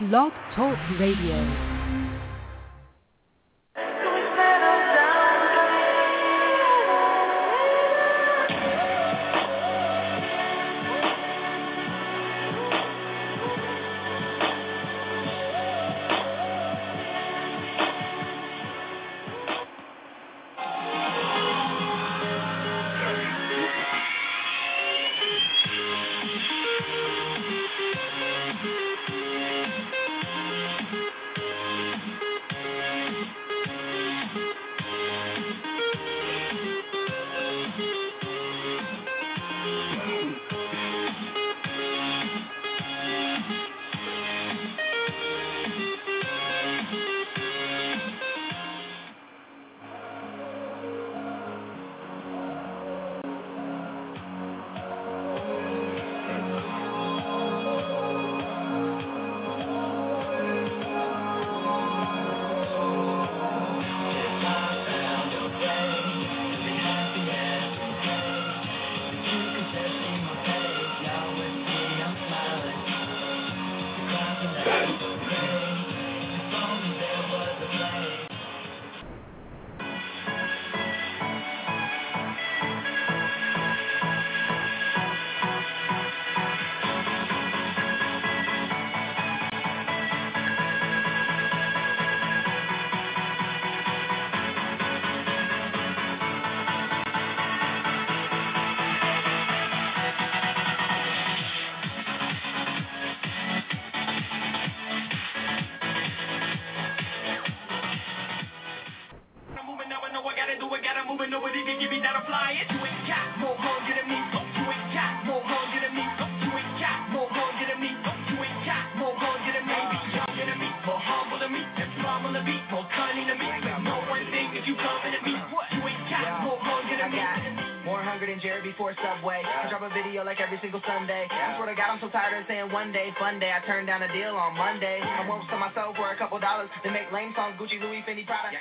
Blog Talk Radio. A deal on Monday. I won't sell myself for a couple dollars to make lame songs, Gucci, Louis, Fendi, Prada.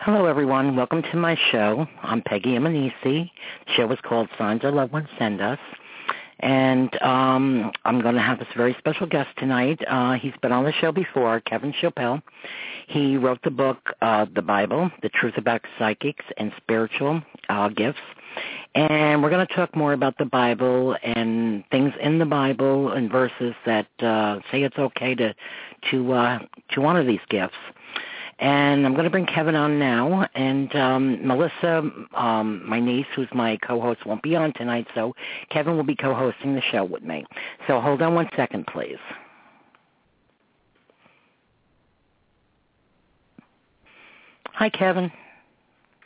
Hello, everyone. Welcome to my show. I'm Peggy Simmanesi. The show is called Signs of Love One Send Us. And um, I'm going to have this very special guest tonight. Uh, he's been on the show before, Kevin Schoepple. He wrote the book, uh, The Bible, The Truth About Psychics and Spiritual uh, Gifts and we're going to talk more about the Bible and things in the Bible and verses that uh, say it's okay to to uh, to honor these gifts. And I'm going to bring Kevin on now, and um, Melissa, um, my niece, who's my co-host, won't be on tonight, so Kevin will be co-hosting the show with me. So hold on one second, please. Hi, Kevin.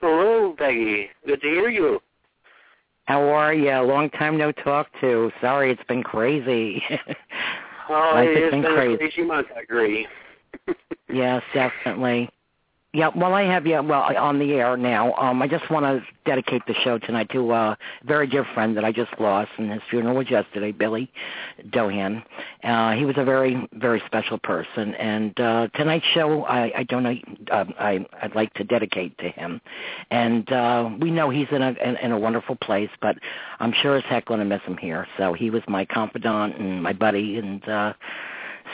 Hello, Peggy. Good to hear you. How are you? Long time no talk to. Sorry, it's been crazy. oh, Life it's been, been crazy. a crazy month. I agree. yes, definitely. Yeah, well, I have you well on the air now. Um, I just want to dedicate the show tonight to a very dear friend that I just lost, and his funeral was yesterday, Billy Dohan. Uh, he was a very, very special person, and uh, tonight's show, I, I know, uh, I, I'd like to dedicate to him. And uh, we know he's in a in, in a wonderful place, but I'm sure as heck going to miss him here. So he was my confidant and my buddy, and uh,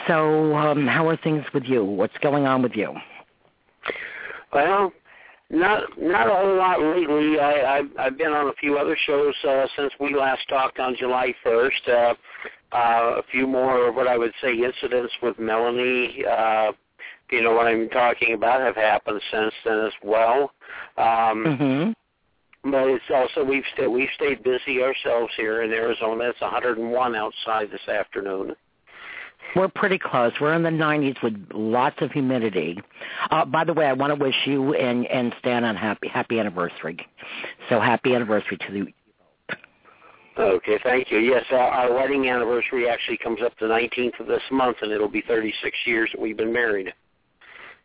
so um, how are things with you? What's going on with you? Well, not not a whole lot lately. I, I've I've been on a few other shows uh, since we last talked on July first. Uh, uh, a few more, what I would say, incidents with Melanie. Uh, you know what I'm talking about have happened since then as well. Um, mm-hmm. But it's also we've st- we've stayed busy ourselves here in Arizona. It's 101 outside this afternoon. We're pretty close. We're in the 90s with lots of humidity. Uh, by the way, I want to wish you and and Stan a happy happy anniversary. So happy anniversary to you. Okay, thank you. Yes, our, our wedding anniversary actually comes up the 19th of this month, and it'll be 36 years that we've been married.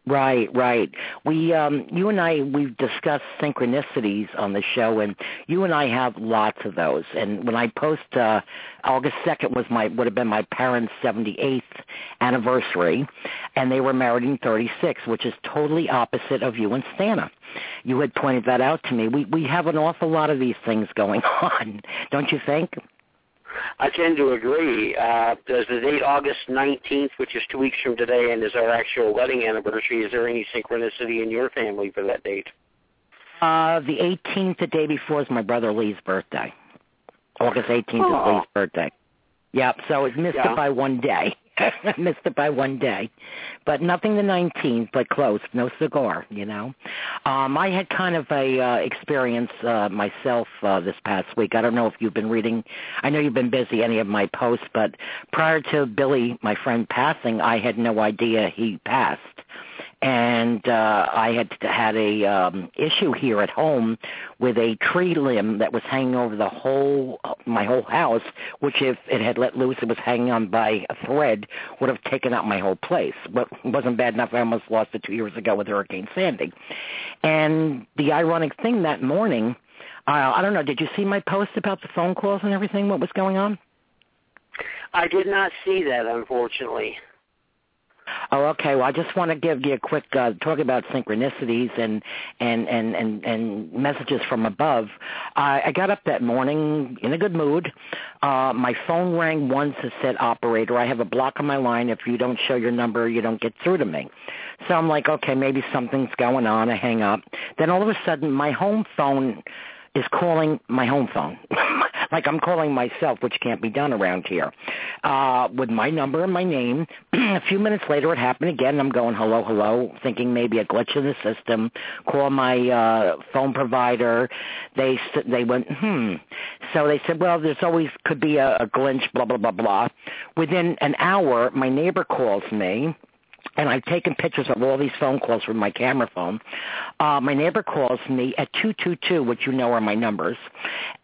Right, right. We, um, you and I, we've discussed synchronicities on the show, and you and I have lots of those. And when I post, uh, August second was my would have been my parents' seventy eighth anniversary, and they were married in thirty six, which is totally opposite of you and Stana. You had pointed that out to me. We we have an awful lot of these things going on, don't you think? I tend to agree. Uh, does the date August 19th, which is two weeks from today, and is our actual wedding anniversary, is there any synchronicity in your family for that date? Uh, the 18th, the day before, is my brother Lee's birthday. August 18th Oh. is Lee's birthday. Yep, so it missed Yeah. it by one day. I missed it by one day. But nothing the 19th, but close. No cigar, you know. Um, I had kind of a uh, experience uh, myself uh, this past week. I don't know if you've been reading. I know you've been busy any of my posts, but prior to Billy, my friend, passing, I had no idea he passed and uh I had had a um issue here at home with a tree limb that was hanging over the whole my whole house which if it had let loose it was hanging on by a thread would have taken out my whole place. But it wasn't bad enough. I almost lost it 2 years ago with Hurricane Sandy. And the ironic thing that morning uh, I don't know did you see my post about the phone calls and everything what was going on? I did not see that, unfortunately. Oh, okay. Well, I just want to give you a quick uh, talk about synchronicities and and and and, and messages from above. I, I got up that morning in a good mood. Uh, my phone rang once. It said operator. I have a block on my line. If you don't show your number, you don't get through to me. So I'm like, okay, maybe something's going on. I hang up. Then all of a sudden, my home phone is calling my home phone. like I'm calling myself, which can't be done around here, uh, with my number and my name. a few minutes later, it happened again. I'm going, hello, hello, thinking maybe a glitch in the system. Call my uh, phone provider. They they went, hmm. So they said, well, there's always could be a, a glitch, blah, blah, blah, blah. Within an hour, my neighbor calls me and I've taken pictures of all these phone calls from my camera phone. Uh, my neighbor calls me at 222, which you know are my numbers,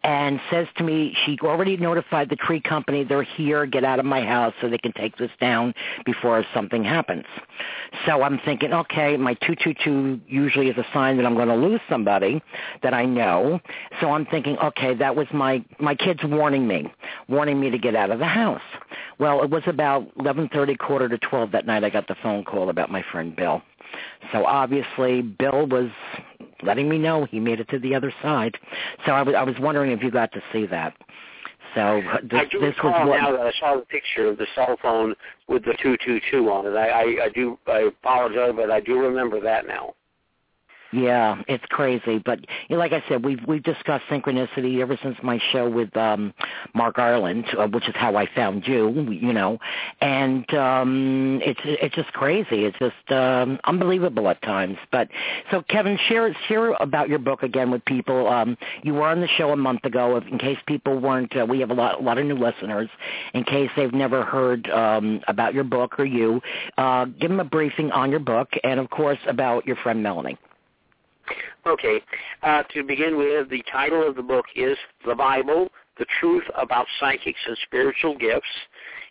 and says to me she already notified the tree company they're here, get out of my house so they can take this down before something happens. So I'm thinking, okay, my 222 usually is a sign that I'm going to lose somebody that I know. So I'm thinking, okay, that was my my kids warning me, warning me to get out of the house. Well, it was about 11:30, quarter to 12 that night. I got the phone call about my friend Bill. So obviously, Bill was letting me know he made it to the other side. So I was I was wondering if you got to see that. So uh, this, I do this was recall what. now that I saw the picture of the cell phone with the 222 on it. I, I, I do, I apologize, but I do remember that now. Yeah, it's crazy, but you know, like I said, we've we've discussed synchronicity ever since my show with um Mark Ireland, uh, which is how I found you, you know, and um it's it's just crazy. It's just um unbelievable at times. But so, Kevin, share share about your book again with people. Um You were on the show a month ago. In case people weren't, uh, we have a lot a lot of new listeners. In case they've never heard um about your book or you, uh give them a briefing on your book, and of course about your friend Melanie. Okay. Uh, to begin with, the title of the book is The Bible, The Truth About Psychics and Spiritual Gifts.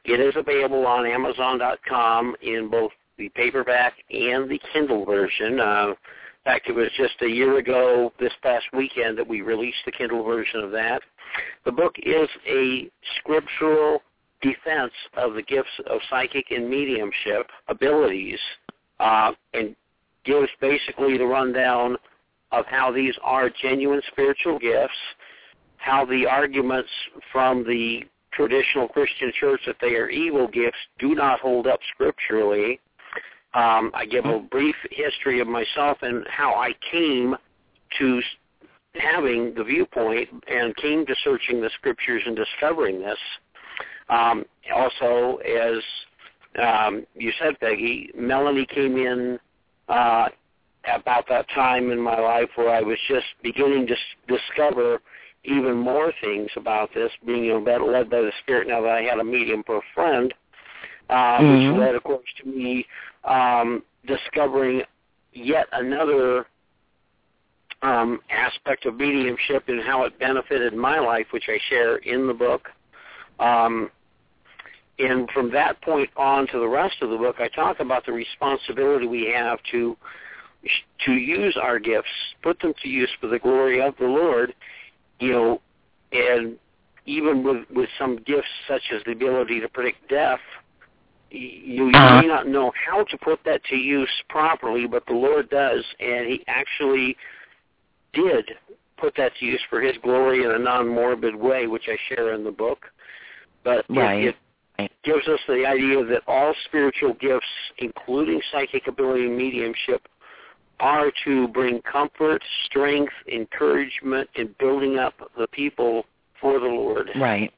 It is available on Amazon.com in both the paperback and the Kindle version. Uh, in fact, it was just a year ago this past weekend that we released the Kindle version of that. The book is a scriptural defense of the gifts of psychic and mediumship abilities uh, and gives basically the rundown of how these are genuine spiritual gifts, how the arguments from the traditional Christian church that they are evil gifts do not hold up scripturally. Um, I give a brief history of myself and how I came to having the viewpoint and came to searching the scriptures and discovering this. Um, also, as um, you said, Peggy, Melanie came in uh, about that time in my life where I was just beginning to s- discover even more things about this, being you know, led by the Spirit now that I had a medium for a friend, uh, Mhm. which led, of course, to me um, discovering yet another um, aspect of mediumship and how it benefited my life, which I share in the book. Um, and from that point on to the rest of the book, I talk about the responsibility we have to to use our gifts, put them to use for the glory of the Lord, you know, and even with with some gifts such as the ability to predict death, you, you Uh-huh. may not know how to put that to use properly, but the Lord does, and He actually did put that to use for His glory in a non-morbid way, which I share in the book. but Right. it, it gives us the idea that all spiritual gifts, including psychic ability and mediumship, are to bring comfort, strength, encouragement, and building up the people for the Lord. Right.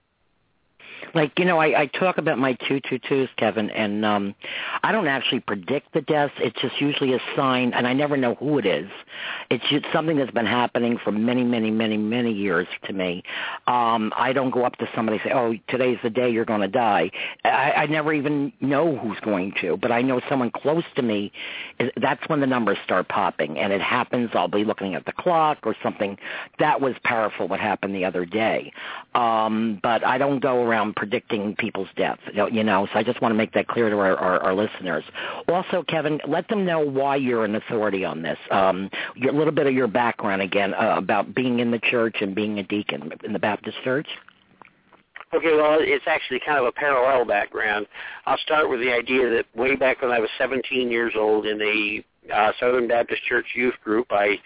Like you know, I, I talk about my two two twos, Kevin, and um I don't actually predict the deaths. It's just usually a sign, and I never know who it is. It's just something that's been happening for many, many, many, many years to me. Um I don't go up to somebody and say, "Oh, today's the day you're going to die." I, I never even know who's going to, but I know someone close to me. That's when the numbers start popping, and it happens. I'll be looking at the clock or something. That was powerful. What happened the other day, um, but I don't go around predicting people's death. you know- so I just want to make that clear to our, our, our listeners. Also, Kevin, let them know why you're an authority on this. Um, a little bit of your background again uh, about being in the church and being a deacon in the Baptist church. Okay, well, it's actually kind of a parallel background. I'll start with the idea that way back when I was 17 years old in a uh, Southern Baptist Church youth group, I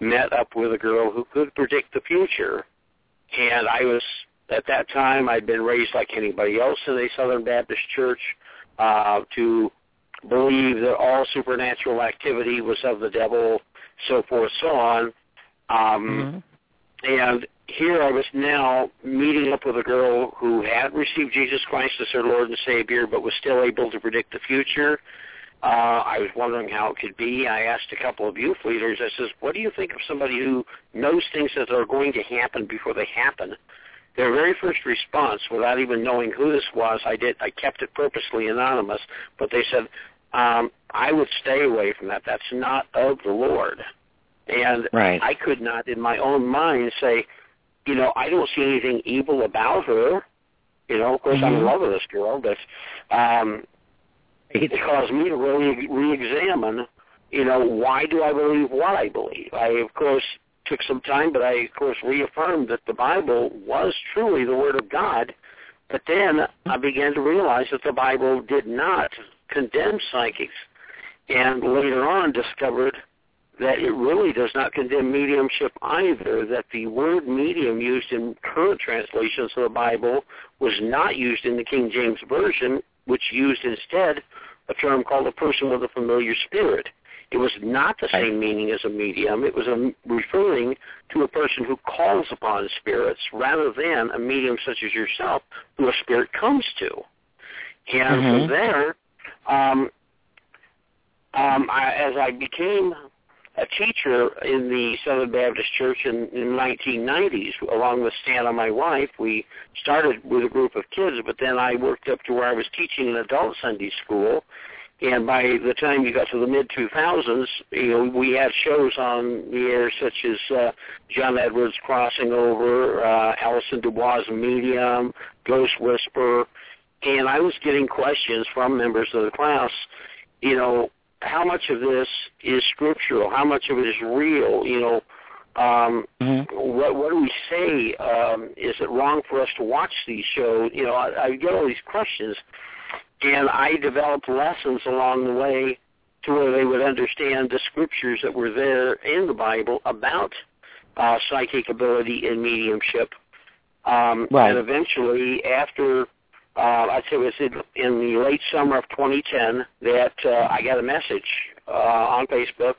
met up with a girl who could predict the future. And I was, at that time, I'd been raised like anybody else in a Southern Baptist church uh, to believe that all supernatural activity was of the devil, so forth, so on. Um, and here I was now meeting up with a girl who had received Jesus Christ as her Lord and Savior, but was still able to predict the future. Uh, I was wondering how it could be. I asked a couple of youth leaders. I says, "What do you think of somebody who knows things that are going to happen before they happen?" Their very first response, without even knowing who this was, I did. I kept it purposely anonymous, but they said, um, "I would stay away from that. That's not of the Lord." And Right. I could not, in my own mind, say, you know, I don't see anything evil about her. You know, of course, I'm in Mhm. love with this girl, but um, it caused me to really re-examine, you know, why do I believe what I believe? I, of course, took some time, but I, of course, reaffirmed that the Bible was truly the Word of God. But then I began to realize that the Bible did not condemn psychics, and later on discovered that it really does not condemn mediumship either, that the word medium used in current translations of the Bible was not used in the King James Version, which used instead a term called a person with a familiar spirit. It was not the same meaning as a medium. It was a, referring to a person who calls upon spirits rather than a medium such as yourself who a spirit comes to. And Mhm. from there, um, um, I, as I became a teacher in the Southern Baptist Church in, in the 1990s, along with Stan and my wife. We started with a group of kids, but then I worked up to where I was teaching an adult Sunday school. And by the time you got to the mid 2000s, you know, we had shows on the air such as uh, John Edwards Crossing Over, uh, Allison DuBois Medium, Ghost Whisperer, and I was getting questions from members of the class. You know, how much of this is scriptural? How much of it is real? You know, um, Mhm. what what do we say? Um, is it wrong for us to watch these shows? You know, I, I get all these questions, and I developed lessons along the way to where they would understand the scriptures that were there in the Bible about uh, psychic ability and mediumship. Um, Right. And eventually, after uh, I'd say it was in, in the late summer of 2010 that uh, I got a message uh, on Facebook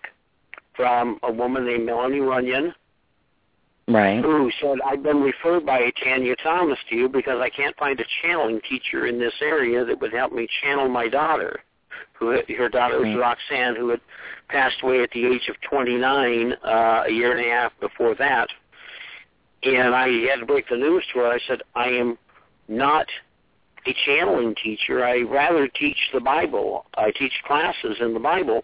from a woman named Melanie Runyon Right. who said, I've been referred by Tanya Thomas to you because I can't find a channeling teacher in this area that would help me channel my daughter. Who her daughter was. Roxanne, who had passed away at the age of 29 uh, a year and a half before that. And I had to break the news to her. I said, I am not a channeling teacher. I rather teach the Bible. I teach classes in the Bible.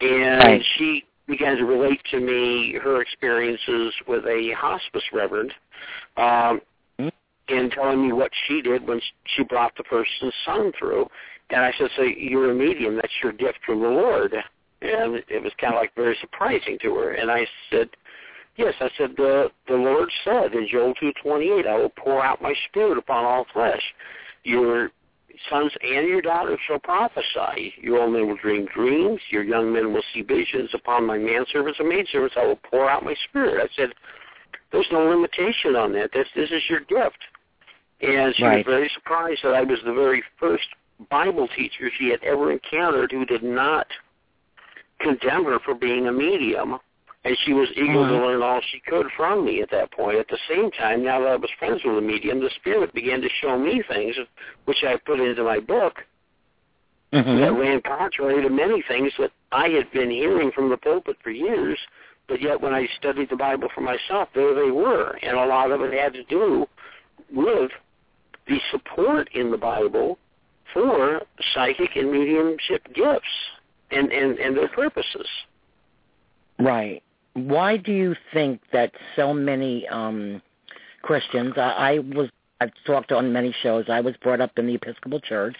And Right. she began to relate to me her experiences with a hospice reverend um, Mhm. and telling me what she did when she brought the person's son through. And I said, so you're a medium. That's your gift from the Lord. And it was kind of like very surprising to her. And I said, yes. I said, the, the Lord said in Joel 2.28, I will pour out my spirit upon all flesh. Your sons and your daughters shall prophesy. Your old men will dream dreams. Your young men will see visions. Upon my manservants and maidservants I will pour out my spirit. I said, there's no limitation on that. This, this is your gift. And she Right. was very surprised that I was the very first Bible teacher she was very surprised that I was the very first Bible teacher she had ever encountered who did not condemn her for being a medium. And she was eager to learn all she could from me at that point. At the same time, now that I was friends with a medium, the Spirit began to show me things which I put into my book that Mhm. ran contrary to many things that I had been hearing from the pulpit for years, but yet when I studied the Bible for myself, there they were. And a lot of it had to do with the support in the Bible for psychic and mediumship gifts and, and, and their purposes. Right. Why do you think that so many um Christians? I, I was I've talked on many shows. I was brought up in the Episcopal Church.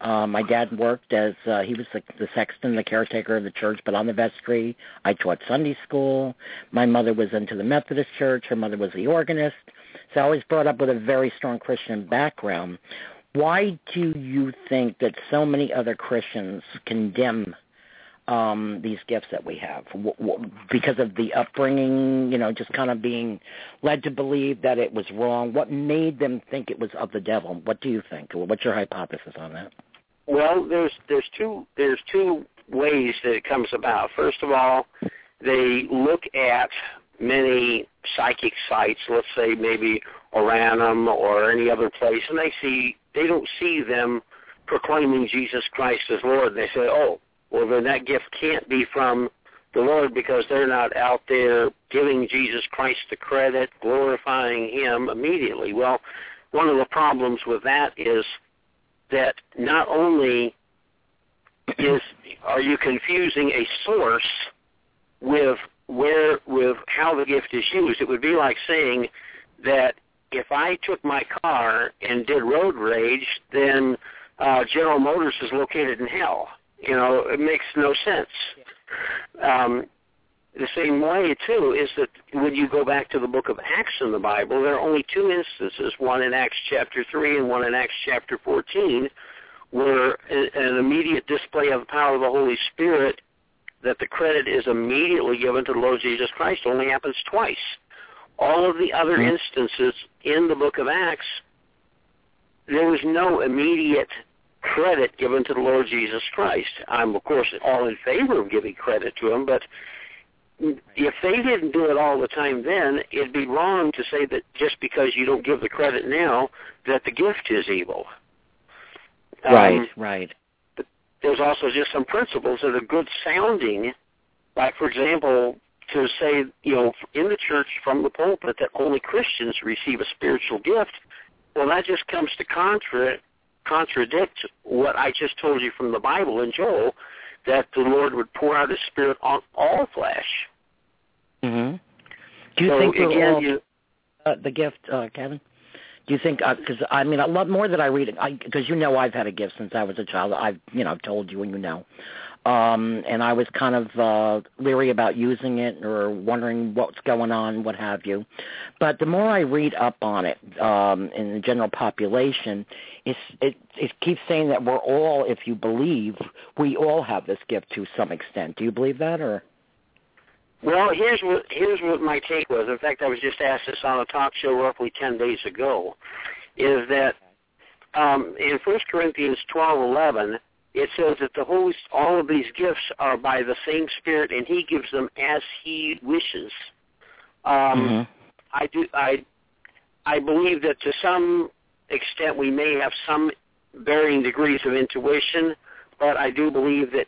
Um, my dad worked as uh, he was the, the sexton, the caretaker of the church, but on the vestry. I taught Sunday school. My mother was into the Methodist Church. Her mother was the organist. So I was brought up with a very strong Christian background. Why do you think that so many other Christians condemn um these gifts that we have. W- w- because of the upbringing you know just kind of being led to believe that it was wrong. What made them think it was of the devil? What do you think? What's your hypothesis on that? Well, there's there's two there's two ways that it comes about. First of all, they look at many psychic sites, let's say maybe Oranum or any other place, and they see they don't see them proclaiming Jesus Christ as Lord. They say, oh, well then that gift can't be from the Lord because they're not out there giving Jesus Christ the credit, glorifying Him immediately. Well, one of the problems with that is that not only is are you confusing a source with where with how the gift is used. It would be like saying that if I took my car and did road rage, then uh, General Motors is located in hell. You know, it makes no sense. Um, the same way too is that when you go back to the book of Acts in the Bible, there are only two instances, one in Acts chapter 3 and one in Acts chapter 14, where an immediate display of the power of the Holy Spirit that the credit is immediately given to the Lord Jesus Christ only happens twice. All of the other instances in the book of Acts, there was no immediate credit given to the Lord Jesus Christ. I'm, of course, all in favor of giving credit to him, but if they didn't do it all the time then, it'd be wrong to say that just because you don't give the credit now, that the gift is evil. right Um, right there's also just some principles that are good sounding, like for example, to say, you know, in the church from the pulpit that only Christians receive a spiritual gift. Well, that just comes to contra- contradict what I just told you from the Bible in Joel, that the Lord would pour out His Spirit on all flesh. mhm do you so think again, all you, uh, the gift uh kevin? Do you think because i mean a lot more that i read i because you know i've had a gift since i was a child. I've you know told you and you know um and i was kind of uh leery about using it or wondering what's going on what have you but the more i read up on it um in the general population it it keeps saying that we're all if you believe we all have this gift to some extent do you believe that or Well, here's what here's what my take was. In fact, I was just asked this on a talk show roughly ten days ago. Is that um, in First Corinthians twelve eleven it says that the Holy all of these gifts are by the same Spirit, and He gives them as He wishes. Um, Mhm. I do I I believe that to some extent we may have some varying degrees of intuition, but I do believe that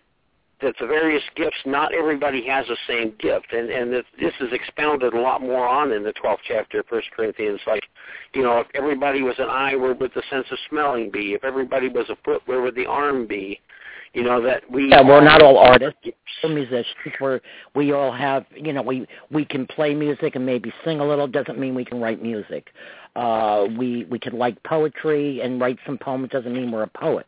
that the various gifts, not everybody has the same gift, and and that this is expounded a lot more on in the 12th chapter of First Corinthians. Like, you know, if everybody was an eye, where would the sense of smelling be? If everybody was a foot, where would the arm be? You know that we. Yeah, we're not all artists. We're musicians. We're we all have you know we we can play music and maybe sing a little. Doesn't mean we can write music. Uh, we we can like poetry and write some poems. Doesn't mean we're a poet.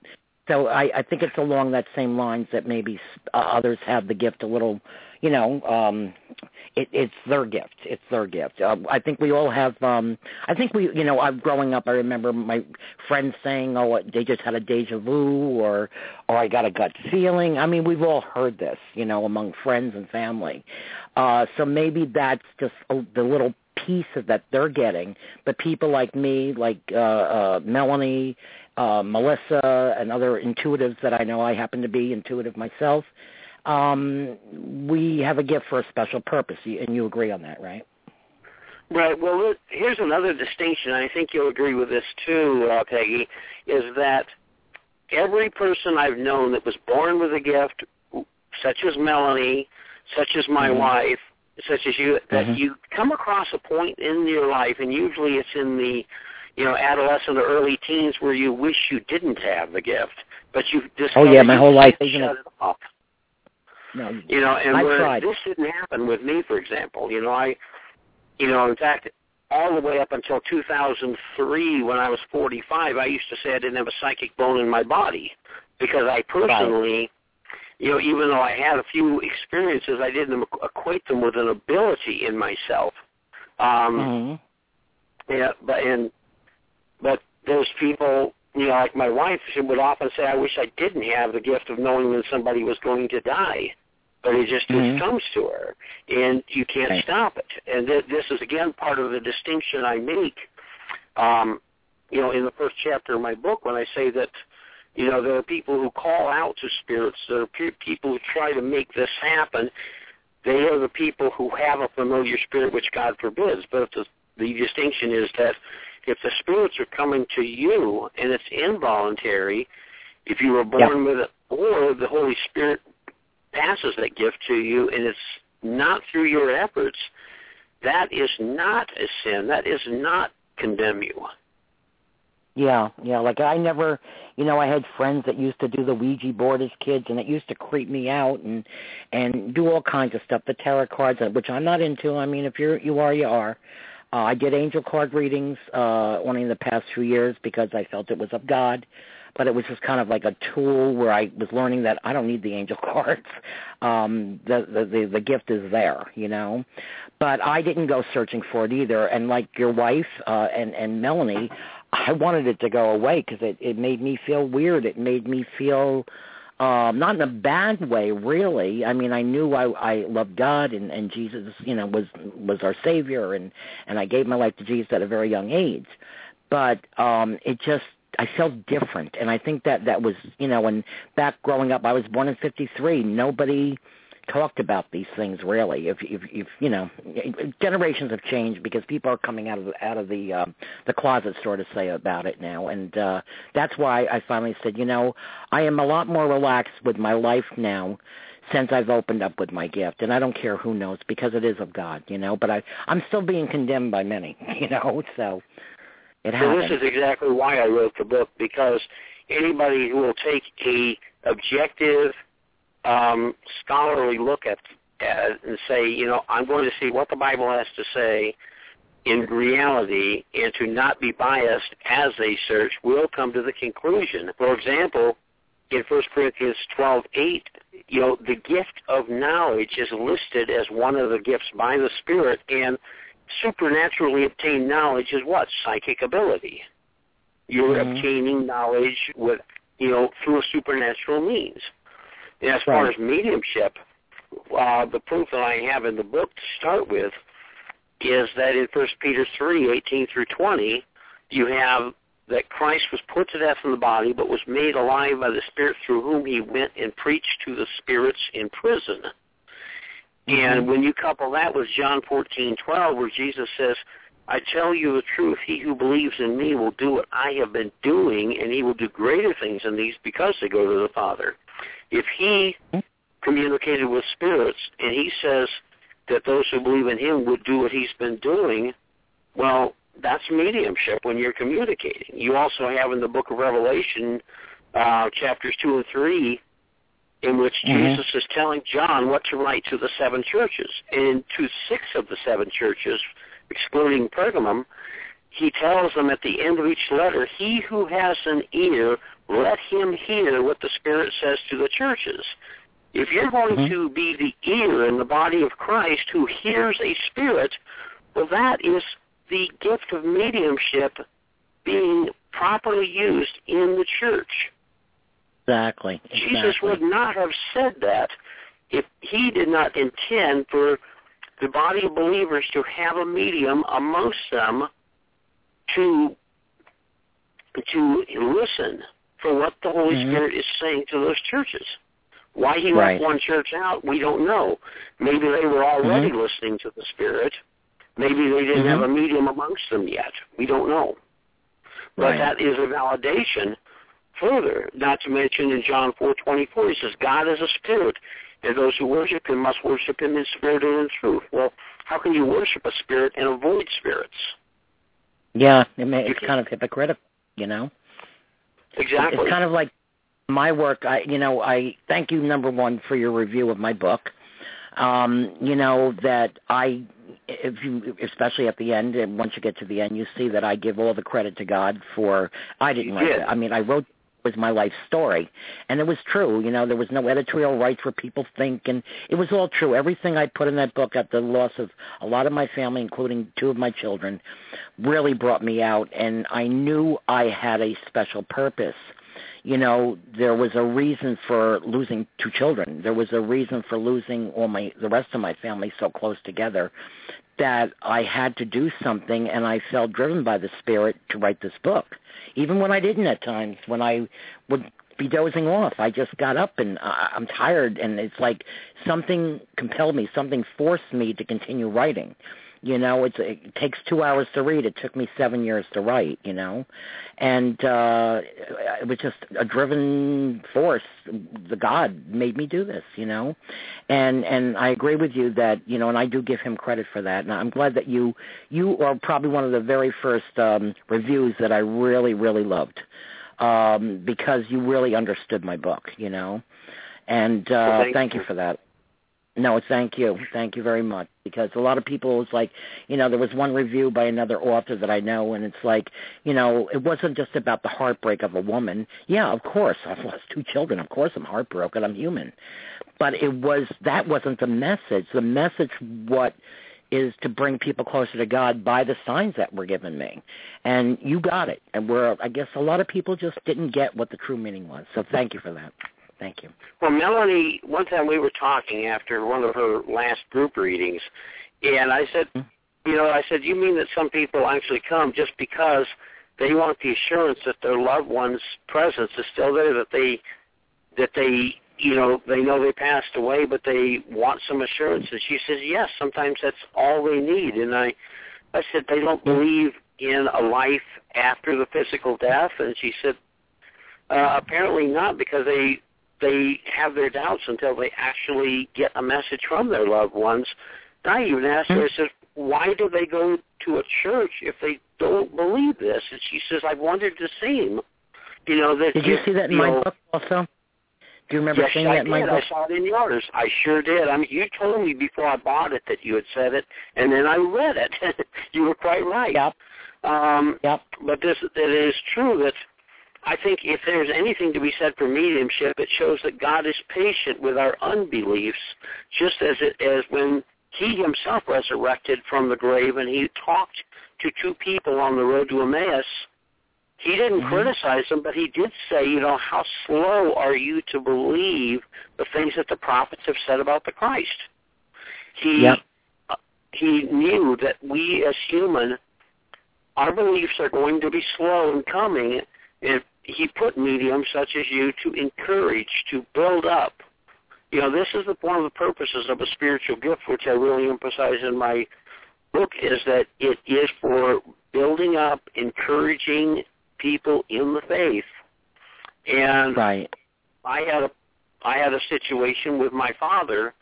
So I, I think it's along that same lines that maybe uh, others have the gift a little, you know, um, it, it's their gift. It's their gift. Uh, I think we all have. um I think we, you know, I'm growing up. I remember my friends saying, "Oh, they just had a deja vu," or, "Or I got a gut feeling." I mean, we've all heard this, you know, among friends and family. Uh, so maybe that's just a, the little piece that they're getting. But people like me, like uh, uh, Melanie, uh, Melissa, and other intuitives that I know, I happen to be intuitive myself. Um, we have a gift for a special purpose, and you agree on that, right? Right. Well, here's another distinction. I think you'll agree with this too, uh, Peggy. Is that every person I've known that was born with a gift, such as Melanie, such as my mm-hmm. wife, such as you, that mm-hmm. you come across a point in your life, and usually it's in the, you know, adolescent or early teens where you wish you didn't have the gift, but you just oh yeah, my whole life shut it off. No, you know, and tried. this didn't happen with me, for example. You know, I, you know, in fact, all the way up until 2003, when I was 45, I used to say I didn't have a psychic bone in my body because I personally. Right you know, even though I had a few experiences, I didn't equate them with an ability in myself. Um, mm-hmm. Yeah, but and but those people, you know, like my wife, she would often say, "I wish I didn't have the gift of knowing when somebody was going to die." But it just, mm-hmm. just comes to her, and you can't right. stop it. And th- this is again part of the distinction I make. Um, you know, in the first chapter of my book, when I say that you know, there are people who call out to spirits. There are pe- people who try to make this happen. They are the people who have a familiar spirit, which God forbids. But the, the distinction is that if the spirits are coming to you and it's involuntary, if you were born with it, or the Holy Spirit passes that gift to you and it's not through your efforts, that is not a sin. That is not condemn you. Yeah, yeah. Like I never, you know, I had friends that used to do the Ouija board as kids, and it used to creep me out and and do all kinds of stuff. The tarot cards, which I'm not into. I mean, if you're you are, you are. Uh, I did angel card readings uh, only in the past few years because I felt it was of God, but it was just kind of like a tool where I was learning that I don't need the angel cards. Um, the, the the the gift is there, you know. But I didn't go searching for it either. And like your wife uh, and and Melanie, I wanted it to go away because it it made me feel weird. It made me feel um not in a bad way really. I mean i knew i i loved god and and jesus you know was was our savior and and i gave my life to jesus at a very young age. But um it just i felt different. And i think that that was you know when back growing up i was born in fifty three nobody talked about these things really. If if if you know, generations have changed because people are coming out of the, out of the um, the closet, sort of say about it now, and uh, that's why I finally said, you know, I am a lot more relaxed with my life now since I've opened up with my gift, and I don't care who knows because it is of God, you know. But I I'm still being condemned by many, you know. So it happens. So this is exactly why I wrote the book because anybody who will take a objective um, scholarly look at, at and say, you know, I'm going to see what the Bible has to say in reality and to not be biased as they search will come to the conclusion. For example, in 1 Corinthians 12:8, you know, the gift of knowledge is listed as one of the gifts by the Spirit, and supernaturally obtained knowledge is what? Psychic ability. You're mm-hmm. obtaining knowledge with, you know, through a supernatural means. And as far as mediumship, uh, the proof that I have in the book to start with is that in 1 Peter 3, 18 through 20, you have that Christ was put to death in the body, but was made alive by the Spirit through whom he went and preached to the spirits in prison. Mm-hmm. And when you couple that with John 14:12, where Jesus says, I tell you the truth, he who believes in me will do what I have been doing, and he will do greater things than these because they go to the Father. If he communicated with spirits and he says that those who believe in him would do what he's been doing, well, that's mediumship when you're communicating. You also have in the book of Revelation, uh, chapters 2 and 3, in which mm-hmm. Jesus is telling John what to write to the seven churches. And to six of the seven churches, excluding Pergamum, he tells them at the end of each letter, he who has an ear, let him hear what the Spirit says to the churches. If you're going mm-hmm. to be the ear in the body of Christ who hears a spirit, well, that is the gift of mediumship being properly used in the church. Exactly. Jesus would not have said that if he did not intend for the body of believers to have a medium amongst them to to listen for what the Holy Mhm. Spirit is saying to those churches. Why he Right. left one church out, we don't know. Maybe they were already Mhm. listening to the Spirit. Maybe they didn't have a medium amongst them yet. We don't know. But Right. that is a validation further, not to mention in John 4.24, he says, God is a spirit, and those who worship him must worship him in spirit and in truth. Well, how can you worship a spirit and avoid spirits? Yeah, it may, it's kind of hypocritical, you know. Exactly. It's kind of like my work. I, you know, I thank you number one for your review of my book. Um, you know that I, if you, especially at the end, and once you get to the end, you see that I give all the credit to God for. I didn't You write did. it. I mean, I wrote was my life story, and it was true. You know, there was no editorial rights where people think, and it was all true. Everything I put in that book, at the loss of a lot of my family, including two of my children, really brought me out, and I knew I had a special purpose you know there was a reason for losing two children there was a reason for losing all my the rest of my family so close together that i had to do something and i felt driven by the spirit to write this book. Even when i didn't at times when i would be dozing off i just got up and I, i'm tired and it's like something compelled me something forced me to continue writing you know it's it takes two hours to read. It took me seven years to write you know? And uh it was just a driven force. The god made me do this you know? And and i agree with you that you know and i do give him credit for that. And i'm glad that you you are probably one of the very first um reviews that i really really loved um because you really understood my book you know? And uh Well, thank thank you. you. for that no, thank you. Thank you very much. Because a lot of people, it's like, you know, there was one review by another author that I know, and it's like, you know, it wasn't just about the heartbreak of a woman. Yeah, of course, I've lost two children. Of course I'm heartbroken. I'm human. But it was, that wasn't the message. The message, what is to bring people closer to God by the signs that were given me. And you got it. And we're, I guess a lot of people just didn't get what the true meaning was. So thank you for that. Thank you. Well, Melanie, one time we were talking after one of her last group readings, and I said, Hmm. you know, I said, you mean that some people actually come just because they want the assurance that their loved one's presence is still there, that they, that they, you know, they know they passed away, but they want some assurance. And she says, yes, sometimes that's all they need. And I, I said, they don't believe in a life after the physical death, and she said, uh, apparently not, because they they have their doubts until they actually get a message from their loved ones. And I even asked her, I said, why do they go to a church if they don't believe this? And she says, I've wondered the same. You know, that Did you see that in my know, book also? Do you remember yes, seeing I that in my did. book? I saw it in yours. I sure did. I mean, you told me before I bought it that you had said it, and then I read it. you were quite right. Yep. Um, Yep. but this it is true that I think if there's anything to be said for mediumship, it shows that God is patient with our unbeliefs, just as it as when he himself resurrected from the grave and he talked to two people on the road to Emmaus. He didn't Mhm. criticize them, but he did say, you know, how slow are you to believe the things that the prophets have said about the Christ? He Yep. uh, he knew that we as human, our beliefs are going to be slow in coming, and he put mediums such as you to encourage, to build up. You know, this is the, one of the purposes of a spiritual gift, which I really emphasize in my book, is that it is for building up, encouraging people in the faith. And Right. I had a I had a situation with my father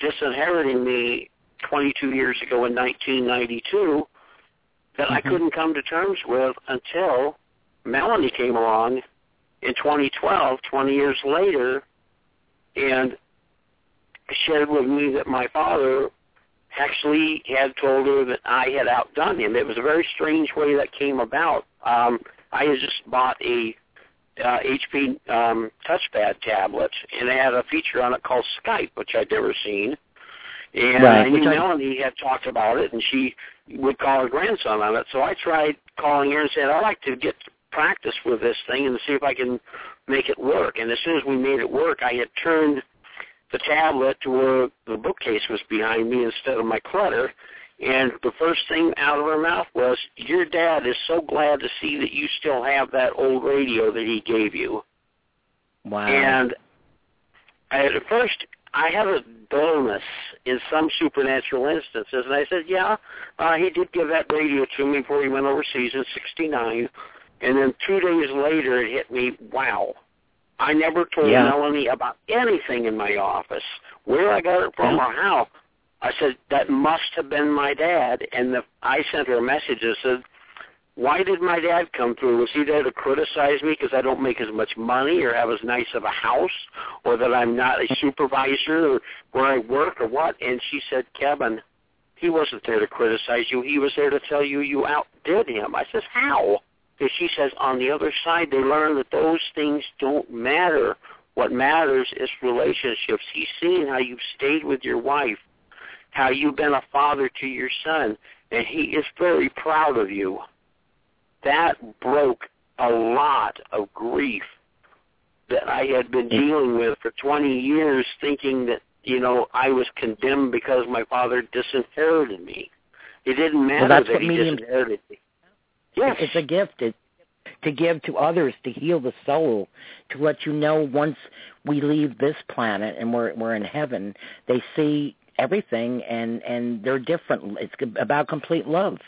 disinheriting me 22 years ago in 1992 that I Mhm. couldn't come to terms with until Melanie came along in 2012, 20 years later, and shared with me that my father actually had told her that I had outdone him. It was a very strange way that came about. Um, I had just bought a uh, HP um, touchpad tablet, and it had a feature on it called Skype, which I'd never seen. And Right, I knew Melanie had talked about it, and she would call her grandson on it. So I tried calling her and said, I'd like to get practice with this thing and see if I can make it work. And as soon as we made it work, I had turned the tablet to where the bookcase was behind me instead of my clutter. And the first thing out of her mouth was, your dad is so glad to see that you still have that old radio that he gave you. Wow. And I, at first, I have a dullness in some supernatural instances. And I said, yeah, uh, he did give that radio to me before he went overseas in 69. And then two days later, it hit me, wow. I never told Yeah. Melanie about anything in my office, where I got it from Yeah. or how. I said, that must have been my dad. And the, I sent her a message that said, why did my dad come through? Was he there to criticize me because I don't make as much money or have as nice of a house or that I'm not a supervisor or where I work or what? And she said, Kevin, he wasn't there to criticize you. He was there to tell you you outdid him. I says, how? Because she says on the other side they learn that those things don't matter. What matters is relationships. He's seen how you've stayed with your wife, how you've been a father to your son, and he is very proud of you that broke a lot of grief that I had been mm. dealing with for 20 years thinking that, you know, I was condemned because my father disinherited me. It didn't matter that's that he medium- disinherited me. Yes. It's a gift. It, to give to others, to heal the soul, to let you know once we leave this planet and we're we're in heaven, they see everything and and they're different. It's about complete love.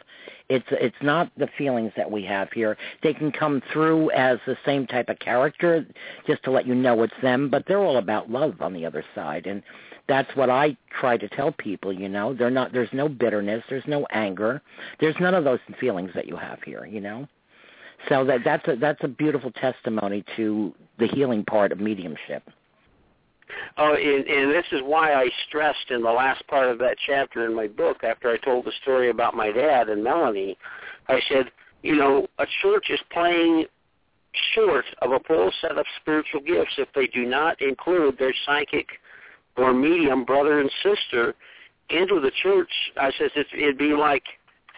It's it's not the feelings that we have here. They can come through as the same type of character, just to let you know it's them, but they're all about love on the other side, and that's what I try to tell people. You know, they're not. There's no bitterness. There's no anger. There's none of those feelings that you have here. You know. So that that's a that's a beautiful testimony to the healing part of mediumship. Oh, and, and this is why I stressed in the last part of that chapter in my book, after I told the story about my dad and Melanie, I said, you know, a church is playing short of a full set of spiritual gifts if they do not include their psychic or medium brother and sister into the church. I says it's, it'd be like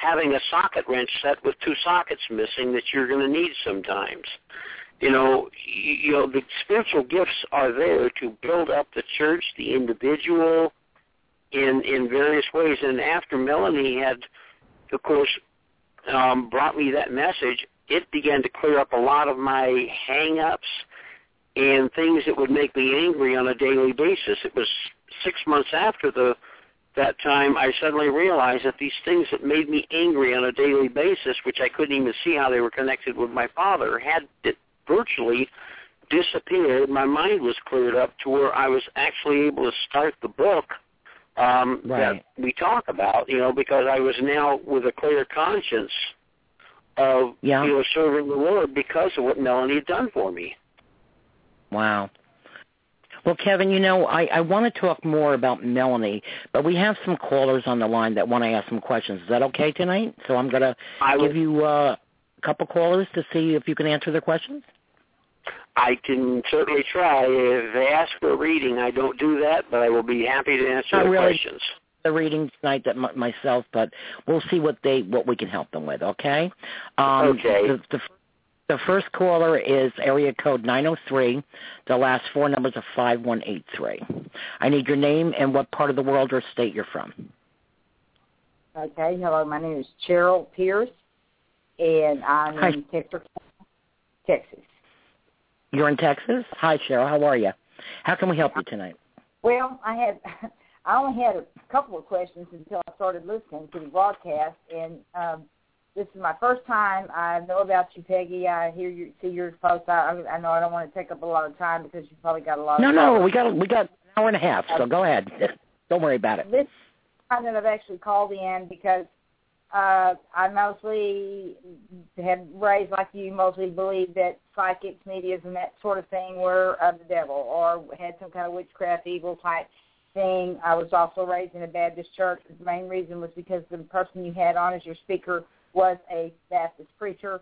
having a socket wrench set with two sockets missing that you're going to need sometimes you know, you, you know, the spiritual gifts are there to build up the church, the individual, in in various ways. And after Melanie had, of course, um, brought me that message, it began to clear up a lot of my hang-ups and things that would make me angry on a daily basis. It was six months after the that time I suddenly realized that these things that made me angry on a daily basis, which I couldn't even see how they were connected with my father, had virtually disappeared. My mind was cleared up to where I was actually able to start the book um, Right. that we talk about, you know, because I was now with a clear conscience of Yeah. you know serving the Lord because of what Melanie had done for me. Wow. Well, Kevin, you know, I, I want to talk more about Melanie, but we have some callers on the line that want to ask some questions. Is that okay tonight? So I'm going to give you uh, a couple callers to see if you can answer their questions. I can certainly try. If they ask for a reading, I don't do that, but I will be happy to answer Not their really. questions. The reading tonight that m- myself, but we'll see what they what we can help them with. Okay. Um, Okay. The, the, the first caller is area code 903. The last four numbers are 5183. I need your name and what part of the world or state you're from. Okay, hello, my name is Cheryl Pierce, and I'm Hi. in Texas, Texas. You're in Texas. Hi, Cheryl. How are you? How can we help you tonight? Well, I had, I only had a couple of questions until I started listening to the broadcast, and um, this is my first time. I know about you, Peggy. I hear you, see your posts. I, I know I don't want to take up a lot of time because you probably got a lot. No, of no, we got we got an hour and a half. So go ahead. Don't worry about it. This time that I've actually called in because uh, I mostly had raised like you mostly believed that psychics, medias, and that sort of thing were of the devil or had some kind of witchcraft, evil type thing. I was also raised in a Baptist church. The main reason was because the person you had on as your speaker was a Baptist preacher,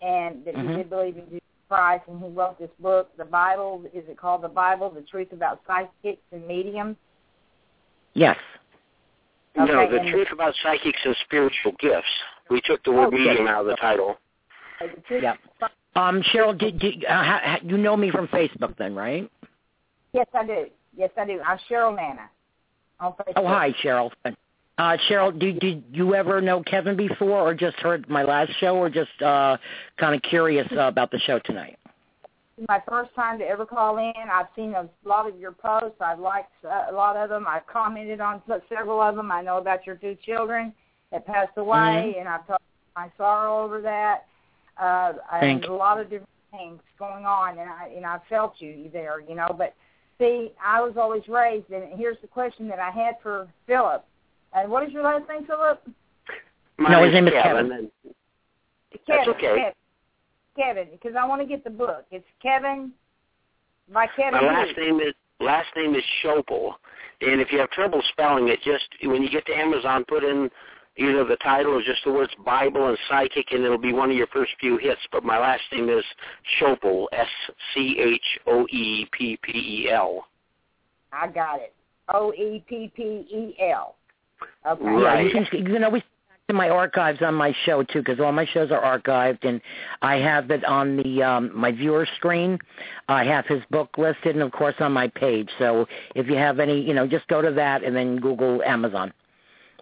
and that Mhm. he did believe in Jesus Christ, and he wrote this book, the Bible. Is it called the Bible? The Truth About Psychics and Mediums. Yes. no, the and- truth about psychics and spiritual gifts. We took the word Oh, medium yes. out of the title. Yeah. Um, Cheryl, did, did uh, ha, ha, you know me from Facebook then, right? Yes, I do. Yes, I do. I'm Cheryl Nana on Facebook. Oh, hi, Cheryl. Uh, Cheryl, did, did you ever know Kevin before, or just heard my last show, or just uh, kind of curious uh, about the show tonight? My first time to ever call in. I've seen a lot of your posts. I've liked uh, a lot of them. I've commented on several of them. I know about your two children that passed away, Mhm. and I've talked my sorrow over that. Uh, Thank and a lot of different things going on, and I and I felt you there, you know. But see, I was always raised, and here's the question that I had for Philip. And what is your last name, Philip? My No, his name is Kevin. Kevin. and Kevin. That's okay. Kevin, Kevin, because I want to get the book. It's Kevin My Kevin. My last name is last name is Schoepple, and if you have trouble spelling it, just when you get to Amazon, put in either the title or just the words Bible and psychic, and it'll be one of your first few hits. But my last name is Schoepple, S C H O E P P E L. I got it. O E P P E L. Okay. Yeah, Right. you can, you can always to my archives on my show too, because all my shows are archived, and I have it on the um, my viewer screen. I have his book listed, and of course on my page. So if you have any, you know, just go to that and then Google Amazon.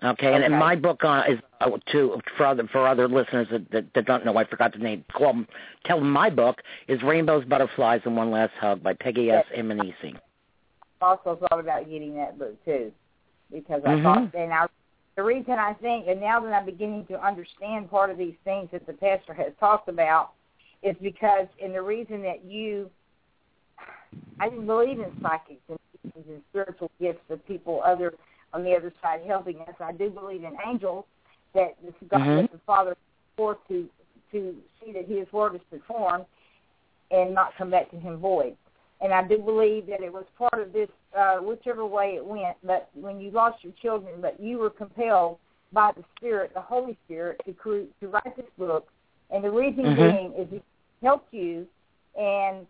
Okay, and, and my book uh, is uh, to for other for other listeners that, that, that don't know. I forgot the name. Call 'em- tell them my book is Rainbows, Butterflies, and One Last Hug by Peggy S. Emanisi. also thought about getting that book too, because I Mhm. thought, and I, the reason I think, and now that I'm beginning to understand part of these things that the pastor has talked about, is because, and the reason that you, I didn't believe in psychics and, and spiritual gifts of people other on the other side helping us. I do believe in angels that this God Mhm. that the Father forth to to see that His word is performed and not come back to Him void and I do believe that it was part of this, uh, whichever way it went. But when you lost your children, but you were compelled by the Spirit, the Holy Spirit, to cre- to write this book, and the reason Mhm. being is it helped you, and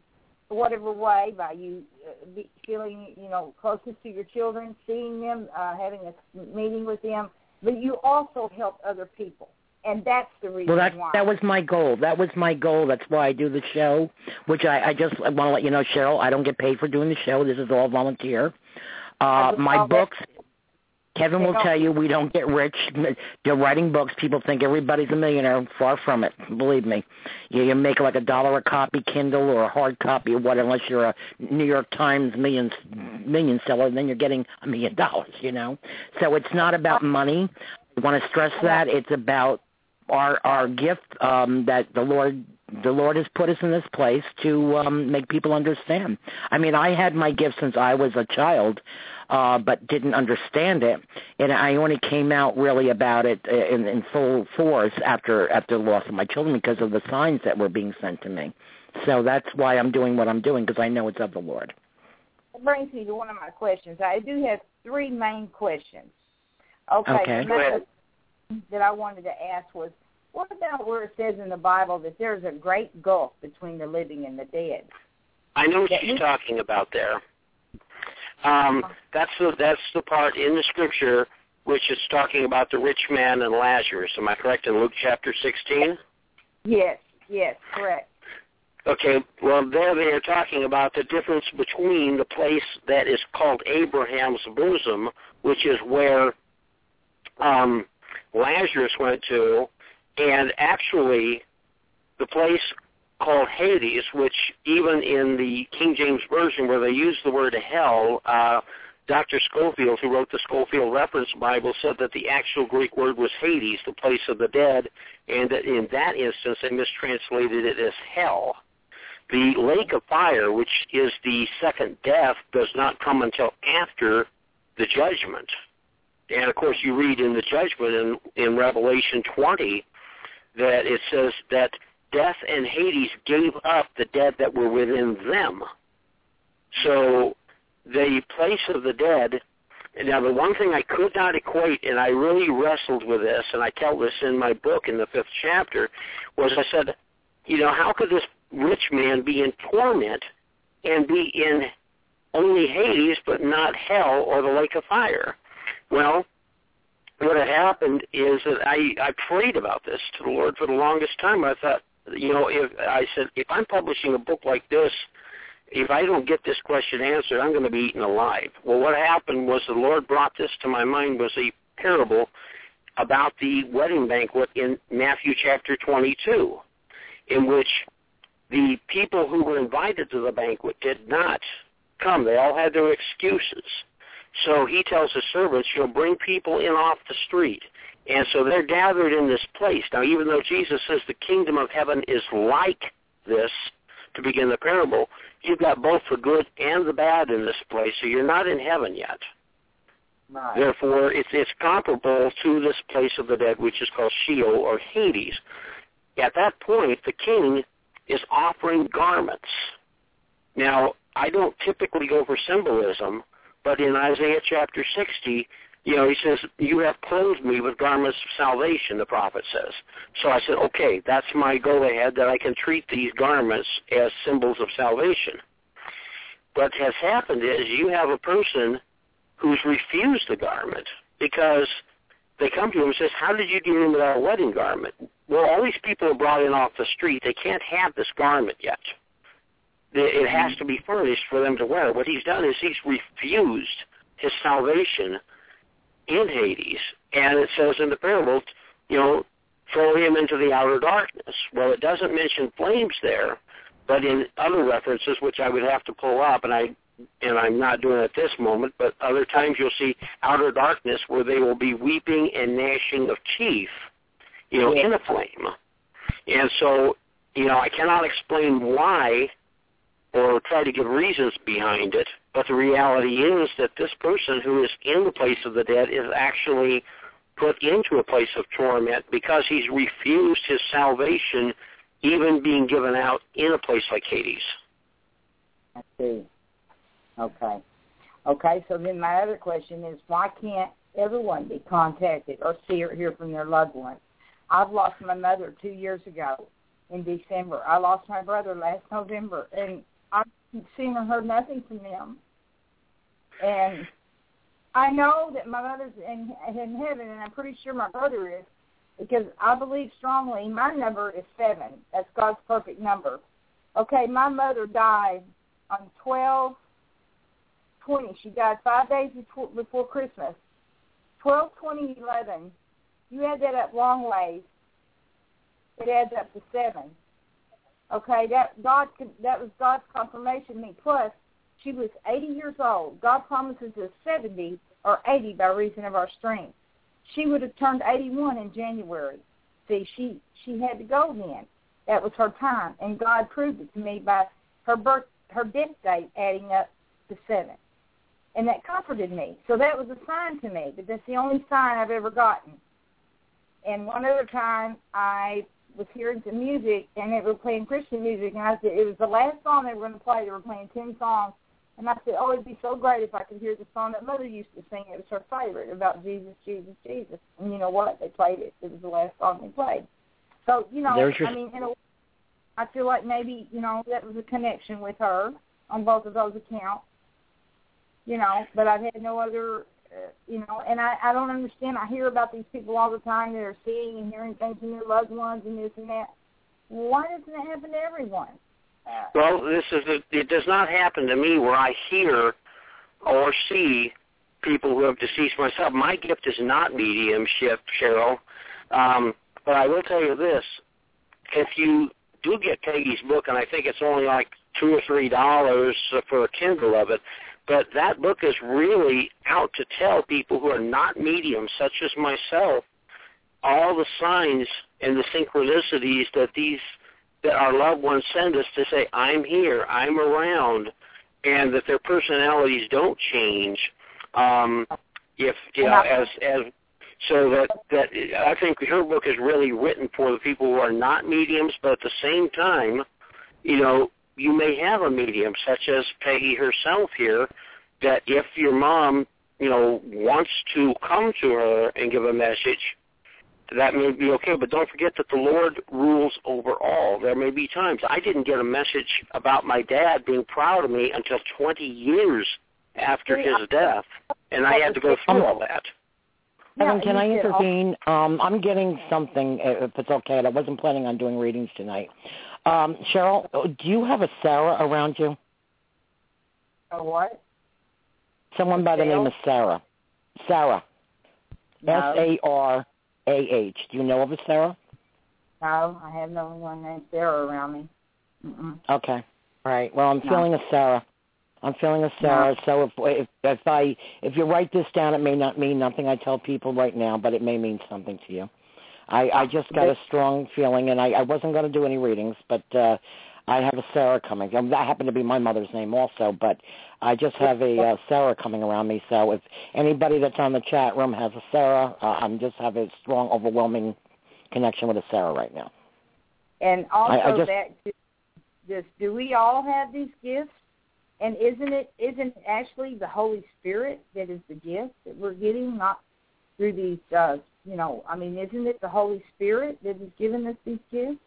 whatever way by you uh, be feeling you know closest to your children, seeing them, uh, having a meeting with them, but you also helped other people, and that's the reason Well, that why. that was my goal. That was my goal. That's why I do the show. Which I, I just want to let you know, Cheryl. I don't get paid for doing the show. This is all volunteer. Uh, my books. Kevin will tell you we don't get rich. They're writing books. People think everybody's a millionaire. Far from it. Believe me. You, you make like a dollar a copy, Kindle or a hard copy or what, unless you're a New York Times million million seller. Then you're getting a million dollars. You know. So it's not about money. I want to stress that it's about our our gift um, that the Lord the Lord has put us in this place to um, make people understand. I mean, I had my gift since I was a child, uh, but didn't understand it, and I only came out really about it uh, in, in full force after after the loss of my children because of the signs that were being sent to me. So that's why I'm doing what I'm doing because I know it's of the Lord. That brings me to one of my questions. I do have three main questions. Okay. Okay. That I wanted to ask was, what about where it says in the Bible that there's a great gulf between the living and the dead? I know what That she's we- talking about there. Um, that's the that's the part in the scripture which is talking about the rich man and Lazarus. Am I correct in Luke chapter sixteen? Yes. Yes. Correct. Okay, well there they are talking about the difference between the place that is called Abraham's bosom, which is where um, Lazarus went to, and actually the place called Hades, which even in the King James Version where they use the word hell, uh, Dr. Scofield, who wrote the Scofield Reference Bible, said that the actual Greek word was Hades, the place of the dead, and that in that instance they mistranslated it as hell. The lake of fire, which is the second death, does not come until after the judgment. And of course, you read in the judgment in, in Revelation 20 that it says that death and Hades gave up the dead that were within them. So the place of the dead. Now, the one thing I could not equate, and I really wrestled with this, and I tell this in my book in the fifth chapter, was I said, you know, how could this rich man be in torment and be in only Hades but not hell or the lake of fire? Well, what had happened is that I I prayed about this to the Lord for the longest time. I thought, you know, if I said if I'm publishing a book like this, if I don't get this question answered, I'm going to be eaten alive. Well, what happened was the Lord brought this to my mind was a parable about the wedding banquet in Matthew chapter 22, in which the people who were invited to the banquet did not come. They all had their excuses. So he tells his servants, you'll bring people in off the street. And so they're gathered in this place. Now, even though Jesus says the kingdom of heaven is like this to begin the parable, you've got both the good and the bad in this place. So you're not in heaven yet. Right. Therefore, it's, it's comparable to this place of the dead, which is called Sheol or Hades. At that point, the king is offering garments. Now, I don't typically go for symbolism, but in Isaiah chapter 60, you know, he says, you have clothed me with garments of salvation, the prophet says. So I said, okay, that's my go-ahead that I can treat these garments as symbols of salvation. What has happened is you have a person who's refused the garment because they come to him and says, how did you get in without a wedding garment? Well, all these people are brought in off the street. They can't have this garment yet. It has mm-hmm. to be furnished for them to wear. What he's done is he's refused his salvation in Hades. And it says in the parable, you know, throw him into the outer darkness. Well, it doesn't mention flames there, but in other references, which I would have to pull up, and I and I'm not doing it at this moment, but other times you'll see outer darkness where they will be weeping and gnashing of teeth, you know, in a flame. And so, you know, I cannot explain why or try to give reasons behind it, but the reality is that this person who is in the place of the dead is actually put into a place of torment because he's refused his salvation even being given out in a place like Hades. I see. Okay. Okay, so then my other question is why can't everyone be contacted or see or hear from their loved ones? I've lost my mother two years ago in December. I lost my brother last November, and seen or heard nothing from them. And I know that my mother's in, in heaven, and I'm pretty sure my brother is, because I believe strongly my number is seven. That's God's perfect number. Okay, my mother died on twelve twenty. She died five days before, Christmas. Twelve twenty eleven. You add that up long ways. It adds up to seven. Okay, that God that was God's confirmation to me. Plus, she was 80 years old. God promises us 70 or 80 by reason of our strength. She would have turned 81 in January. See, she she had to go then. That was her time, and God proved it to me by her birth her death date adding up to seven, and that comforted me. So that was a sign to me. But that's the only sign I've ever gotten. And one other time, I was hearing some music and they were playing Christian music and I said it was the last song they were going to play. They were playing ten songs and I said, oh, it'd be so great if I could hear the song that Mother used to sing. It was her favorite about Jesus, Jesus, Jesus. And you know what? They played it. It was the last song they played. So you know, There's your... I mean, in a, I feel like maybe you know that was a connection with her on both of those accounts. You know, but I've had no other you know, and I, I don't understand. I hear about these people all the time that are seeing and hearing things from their loved ones and this and that. Why doesn't it happen to everyone? Uh, well, this is it does not happen to me where I hear or see people who have deceased myself. My gift is not mediumship, Cheryl. Um, but I will tell you this: if you do get Peggy's book, and I think it's only like two or three dollars for a Kindle of it, but that book is really out to tell people who are not mediums, such as myself, all the signs and the synchronicities that these that our loved ones send us to say, "I'm here, I'm around," and that their personalities don't change. Um, if you know, as as so that that I think her book is really written for the people who are not mediums, but at the same time, you know, you may have a medium, such as Peggy herself here, that if your mom, you know, wants to come to her and give a message, that may be okay. But don't forget that the Lord rules over all. There may be times I didn't get a message about my dad being proud of me until 20 years after his death, and I had to go through all that. Kevin, can I intervene? Um, I'm getting something, if it's okay. I wasn't planning on doing readings tonight. Um, Cheryl, do you have a Sarah around you? A what? Someone by the name of Sarah. Sarah. No. S A R A H. Do you know of a Sarah? No, I have no one named Sarah around me. Mm-mm. Okay. All right. Well, I'm No. feeling a Sarah. I'm feeling a Sarah. So if if if I if you write this down, it may not mean nothing. I tell people right now, but it may mean something to you. I I just got a strong feeling, and I I wasn't going to do any readings, but uh I have a Sarah coming. Um, That happened to be my mother's name also, but I just have a uh, Sarah coming around me. So if anybody that's on the chat room has a Sarah, uh, I'm just have a strong, overwhelming connection with a Sarah right now. And also I just- that just do we all have these gifts? And isn't it isn't it actually the Holy Spirit that is the gift that we're getting, not through these uh you know, I mean, isn't it the Holy Spirit that is giving us these gifts?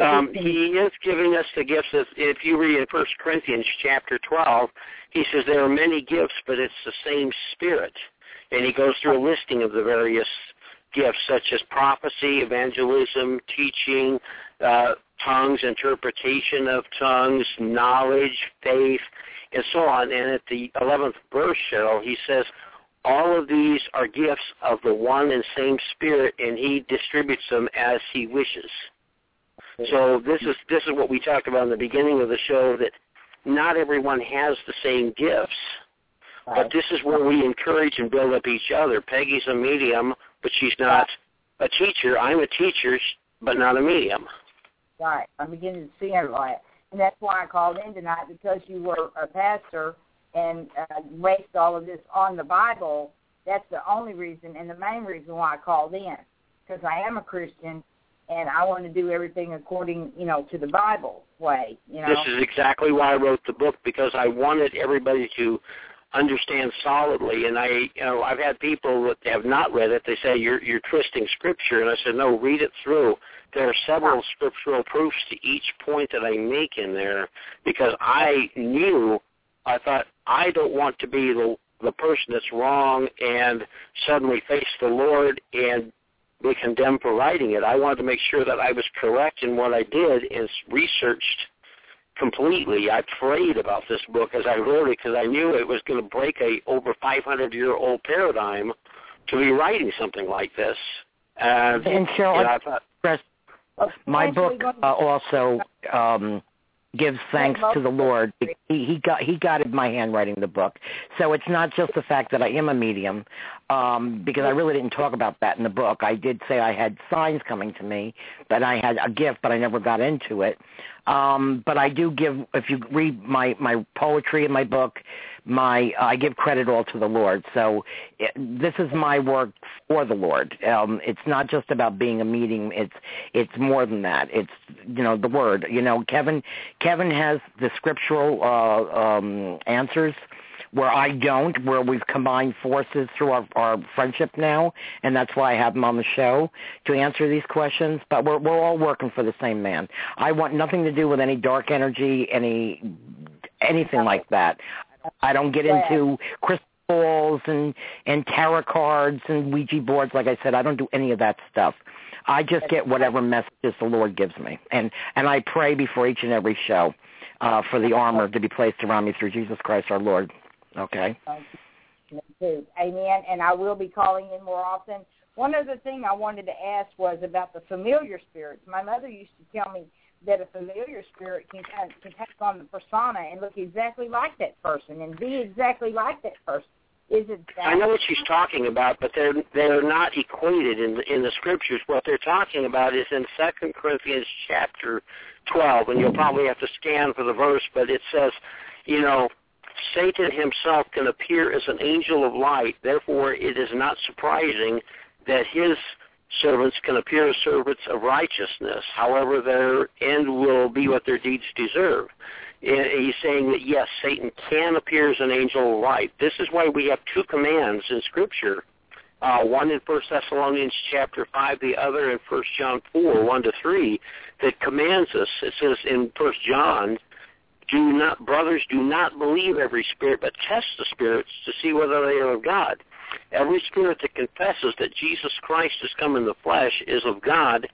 Um, he is giving us the gifts. Of, if you read in First Corinthians chapter 12, he says there are many gifts, but it's the same Spirit. And he goes through a listing of the various gifts, such as prophecy, evangelism, teaching, uh, tongues, interpretation of tongues, knowledge, faith, and so on. And at the 11th verse, Cheryl, he says, all of these are gifts of the one and same Spirit, and he distributes them as he wishes. So this is this is what we talked about in the beginning of the show that not everyone has the same gifts, but this is where we encourage and build up each other. Peggy's a medium, but she's not a teacher. I'm a teacher, but not a medium. Right. I'm beginning to see it like And that's why I called in tonight because you were a pastor and uh, based all of this on the Bible. That's the only reason and the main reason why I called in because I am a Christian and I want to do everything according, you know, to the Bible way. You know. This is exactly why I wrote the book because I wanted everybody to understand solidly. And I, you know, I've had people that have not read it. They say you're you're twisting scripture, and I said no, read it through. There are several scriptural proofs to each point that I make in there because I knew. I thought I don't want to be the the person that's wrong and suddenly face the Lord and be condemned for writing it. I wanted to make sure that I was correct in what I did and researched completely. I prayed about this book as I wrote it because I knew it was going to break a over 500 year old paradigm to be writing something like this. And, And Cheryl, and I thought, Chris, my book uh, also um, gives thanks to the Lord. He, he got he guided my handwriting the book, so it's not just the fact that I am a medium, um, because I really didn't talk about that in the book. I did say I had signs coming to me, that I had a gift, but I never got into it. Um, but I do give, if you read my my poetry in my book, my I give credit all to the Lord. So it, this is my work for the Lord. Um, it's not just about being a meeting. It's it's more than that. It's you know the word. You know Kevin Kevin has the scriptural uh, um, answers where I don't, where we've combined forces through our, our friendship now, and that's why I have him on the show to answer these questions. But we're we're all working for the same man. I want nothing to do with any dark energy, any anything like that. I don't get into crystal balls and and tarot cards and Ouija boards. Like I said, I don't do any of that stuff. I just get whatever messages the Lord gives me, and and I pray before each and every show uh, for the armor to be placed around me through Jesus Christ our Lord. Okay. too. Amen. And I will be calling in more often. One other thing I wanted to ask was about the familiar spirits. My mother used to tell me that a familiar spirit can can take on the persona and look exactly like that person and be exactly like that person. Is it that? I know what she's talking about, but they're they're not equated in the, in the scriptures. What they're talking about is in Second Corinthians chapter twelve, and you'll probably have to scan for the verse, but it says, you know, Satan himself can appear as an angel of light. Therefore, it is not surprising that his servants can appear as servants of righteousness. However, their end will be what their deeds deserve. He's saying that yes, Satan can appear as an angel of light. This is why we have two commands in Scripture. Uh, one in First Thessalonians chapter five, the other in First John four, one to three, that commands us. It says in First John, "Do not, brothers, do not believe every spirit, but test the spirits to see whether they are of God. Every spirit that confesses that Jesus Christ has come in the flesh is of God.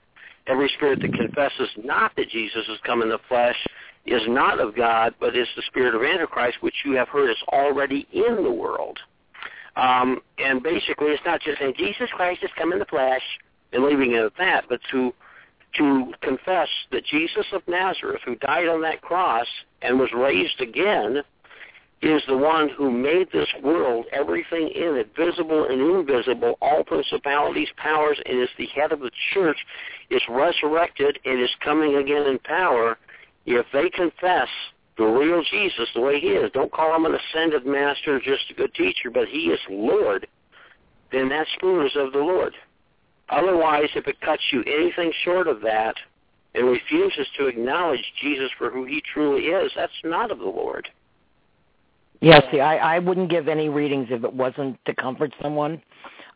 Every spirit that confesses not that Jesus has come in the flesh is not of God, but is the spirit of Antichrist, which you have heard is already in the world. Um, and basically, it's not just saying Jesus Christ has come in the flesh and leaving it at that, but to to confess that Jesus of Nazareth, who died on that cross and was raised again, is the one who made this world, everything in it, visible and invisible, all principalities, powers, and is the head of the church, is resurrected and is coming again in power. If they confess the real Jesus the way he is, don't call him an ascended master, just a good teacher, but he is Lord, then that spoon is of the Lord. Otherwise, if it cuts you anything short of that and refuses to acknowledge Jesus for who he truly is, that's not of the Lord. Yeah, see, I, I wouldn't give any readings if it wasn't to comfort someone.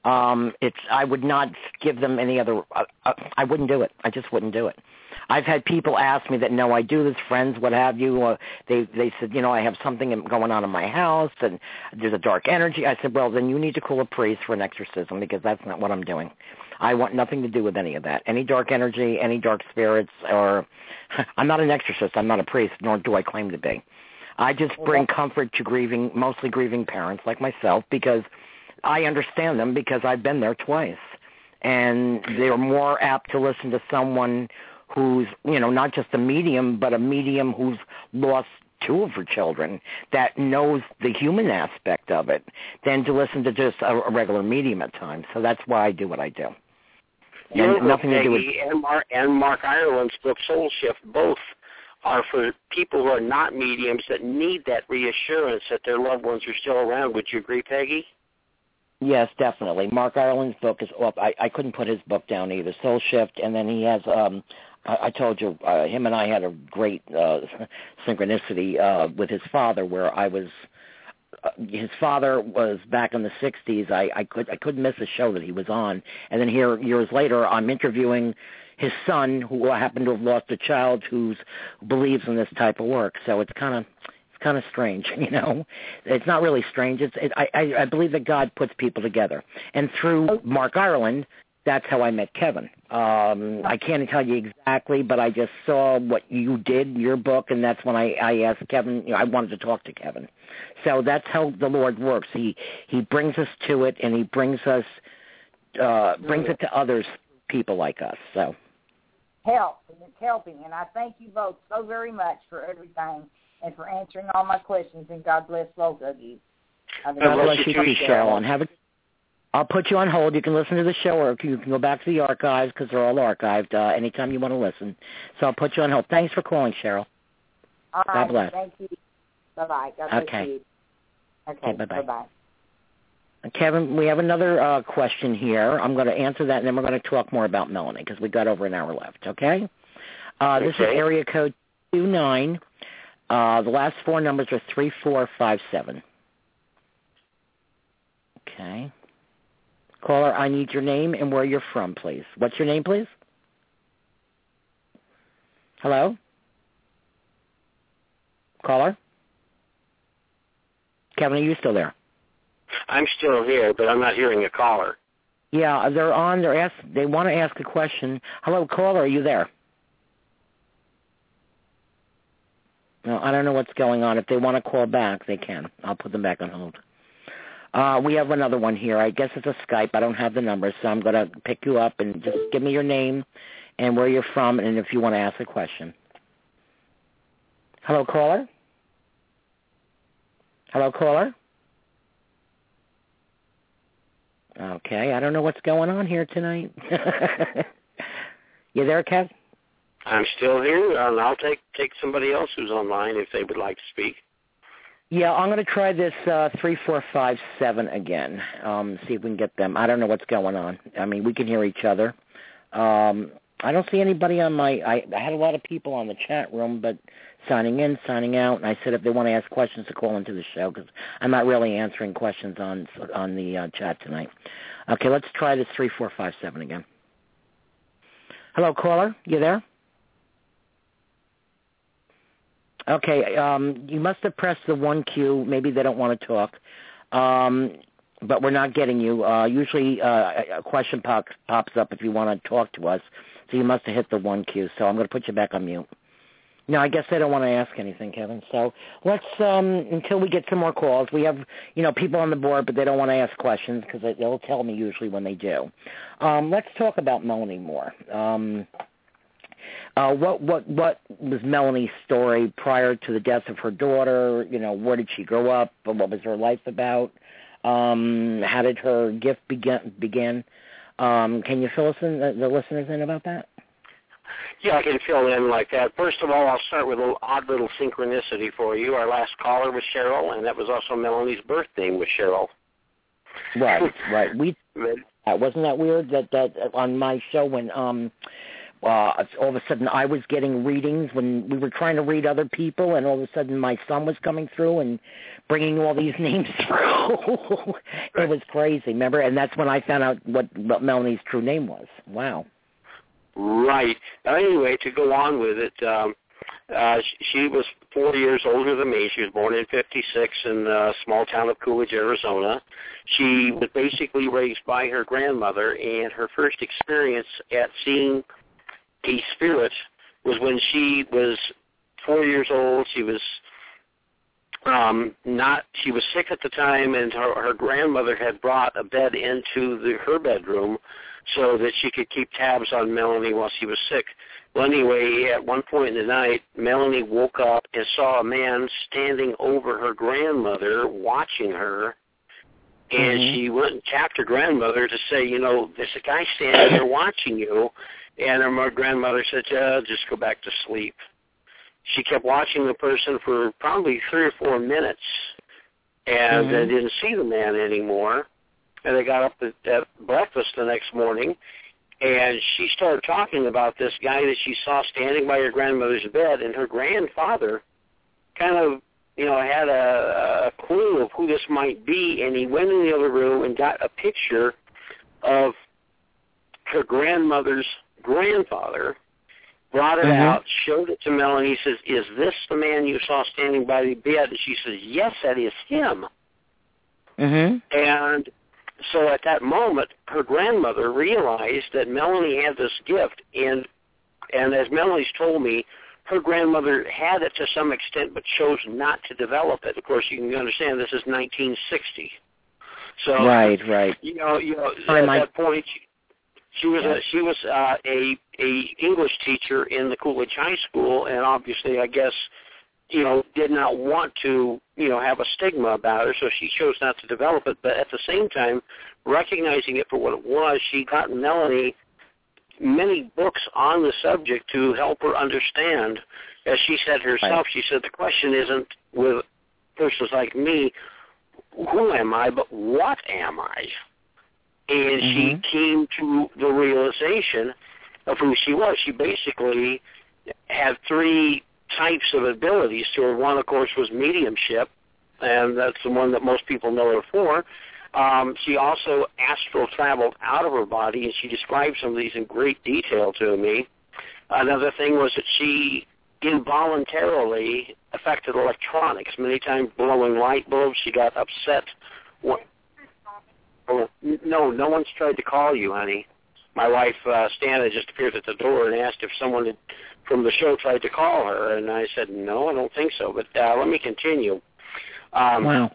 Um, it's I would not give them any other. Uh, uh, I wouldn't do it. I just wouldn't do it. I've had people ask me that no, I do this, friends, what have you. Uh, they they said, you know, I have something going on in my house and there's a dark energy. I said, well, then you need to call a priest for an exorcism because that's not what I'm doing. I want nothing to do with any of that. Any dark energy, any dark spirits, or I'm not an exorcist. I'm not a priest, nor do I claim to be. I just bring comfort to grieving, mostly grieving parents like myself, because I understand them because I've been there twice, and they're more apt to listen to someone who's, you know, not just a medium, but a medium who's lost two of her children that knows the human aspect of it than to listen to just a, a regular medium at times. So that's why I do what I do. And nothing to do with and Mark and Mark Ireland's book Soul Shift both are for people who are not mediums that need that reassurance that their loved ones are still around. Would you agree, Peggy? Yes, definitely. Mark Ireland's book is up. I, I couldn't put his book down either. Soul Shift, and then he has. um I, I told you, uh, him and I had a great uh synchronicity uh with his father, where I was. Uh, his father was back in the '60s. I, I could I couldn't miss a show that he was on, and then here years later, I'm interviewing his son, who happened to have lost a child, who believes in this type of work. So it's kind of it's kind of strange, you know. It's not really strange. It's it, I, I I believe that God puts people together, and through Mark Ireland, that's how I met Kevin. Um, I can't tell you exactly, but I just saw what you did in your book, and that's when I, I asked Kevin. You know, I wanted to talk to Kevin. So that's how the Lord works. He he brings us to it, and he brings us uh, brings it to others, people like us. So help and it's helping. And I thank you both so very much for everything and for answering all my questions. And God bless both of you. God bless you too, Cheryl. And have a, I'll put you on hold. You can listen to the show, or you can go back to the archives because they're all archived uh, anytime you want to listen. So I'll put you on hold. Thanks for calling, Cheryl. All right. God bless. Thank you. Bye bye. God bless okay. you. Okay. Okay. Bye bye. Kevin, we have another uh, question here. I'm going to answer that, and then we're going to talk more about Melanie because we got over an hour left. Okay. Uh, this Okay. is area code two nine. Uh, the last four numbers are three four five seven. Okay. Caller, I need your name and where you're from, please. What's your name, please? Hello. Caller. Kevin, are you still there? I'm still here, but I'm not hearing a caller. Yeah, they're on. They're ask. They want to ask a question. Hello, caller. Are you there? No, I don't know what's going on. If they want to call back, they can. I'll put them back on hold. Uh, we have another one here. I guess it's a Skype. I don't have the number, so I'm going to pick you up and just give me your name and where you're from, and if you want to ask a question. Hello, caller. Hello, caller. Okay, I don't know what's going on here tonight. you there, Kev? I'm still here, and I'll take take somebody else who's online if they would like to speak. Yeah, I'm going to try this uh, three, four, five, seven again. Um, see if we can get them. I don't know what's going on. I mean, we can hear each other. Um, I don't see anybody on my. I, I had a lot of people on the chat room, but signing in, signing out. And I said if they want to ask questions to call into the show because I'm not really answering questions on on the uh, chat tonight. Okay, let's try this three, four, five, seven again. Hello, caller. You there? Okay, um, you must have pressed the one Q. Maybe they don't want to talk, um, but we're not getting you. Uh, usually, uh, a question pop, pops up if you want to talk to us. So you must have hit the one Q. So I'm going to put you back on mute. No, I guess they don't want to ask anything, Kevin. So let's um until we get some more calls. We have you know people on the board, but they don't want to ask questions because they, they'll tell me usually when they do. Um, let's talk about Melanie more. Um, uh, what what what was Melanie's story prior to the death of her daughter? You know, where did she grow up? What was her life about? Um, how did her gift begin? Begin? Um, can you fill us in the, the listeners in about that? Yeah, I can fill in like that. First of all, I'll start with a odd little synchronicity for you. Our last caller was Cheryl, and that was also Melanie's birthday was Cheryl. Right, right. We uh, wasn't that weird that that on my show when um uh all of a sudden I was getting readings when we were trying to read other people and all of a sudden my son was coming through and bringing all these names through. it was crazy, remember? And that's when I found out what, what Melanie's true name was. Wow. Right. Anyway, to go on with it, um, uh, she was four years older than me. She was born in '56 in the small town of Coolidge, Arizona. She was basically raised by her grandmother, and her first experience at seeing a spirit was when she was four years old. She was um not she was sick at the time and her her grandmother had brought a bed into the her bedroom so that she could keep tabs on Melanie while she was sick. Well, anyway, at one point in the night, Melanie woke up and saw a man standing over her grandmother watching her. And Mhm. she went and tapped her grandmother to say, you know, there's a guy standing there watching you. And her grandmother said, uh, just go back to sleep. She kept watching the person for probably three or four minutes and uh, Mhm. didn't see the man anymore and they got up at, at breakfast the next morning and she started talking about this guy that she saw standing by her grandmother's bed and her grandfather kind of you know had a, a clue of who this might be and he went in the other room and got a picture of her grandmother's grandfather brought it Mhm. out showed it to melanie he says is this the man you saw standing by the bed and she says yes that is him Mhm. and so at that moment, her grandmother realized that Melanie had this gift, and and as Melanie's told me, her grandmother had it to some extent, but chose not to develop it. Of course, you can understand this is 1960, so Right, right. you know, you know, Sorry, at Mike. that point, she, was a she was uh, a a English teacher in the Coolidge High School, and obviously, I guess, you know, did not want to, you know, have a stigma about her, so she chose not to develop it. But at the same time, recognizing it for what it was, she got Melanie many books on the subject to help her understand. As she said herself, Right. she said the question isn't with persons like me, who am I, but what am I? And Mhm. she came to the realization of who she was. She basically had three types of abilities to her. One, of course, was mediumship, and that's the one that most people know her for. Um, she also astral traveled out of her body, and she described some of these in great detail to me. Another thing was that she involuntarily affected electronics, many times blowing light bulbs. She got upset. Oh, no, no one's tried to call you, honey. My wife, uh, Stana, just appeared at the door and asked if someone had, from the show tried to call her, and I said, no, I don't think so. But uh, let me continue. Um, Wow.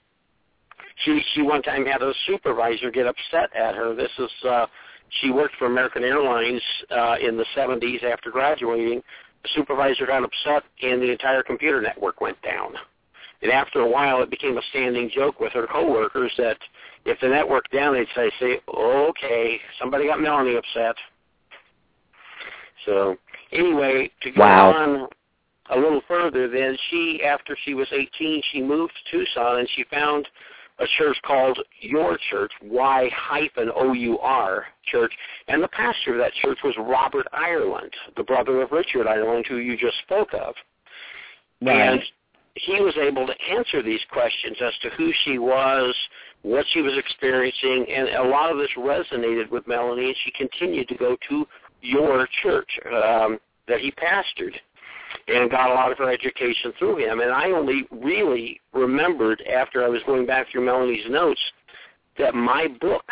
she she one time had a supervisor get upset at her. This is uh she worked for American Airlines uh in the 70s after graduating. The supervisor got upset and the entire computer network went down. And after a while it became a standing joke with her coworkers that if the network down they'd say, say, Okay, somebody got Melanie upset. So anyway, to go Wow. on a little further, then she, after she was 18, she moved to Tucson and she found a church called Your Church, Y hyphen O U R Church, and the pastor of that church was Robert Ireland, the brother of Richard Ireland, who you just spoke of. Right. And he was able to answer these questions as to who she was, what she was experiencing, and a lot of this resonated with Melanie, and she continued to go to your church um, that he pastored and got a lot of her education through him. And I only really remembered after I was going back through Melanie's notes that my book,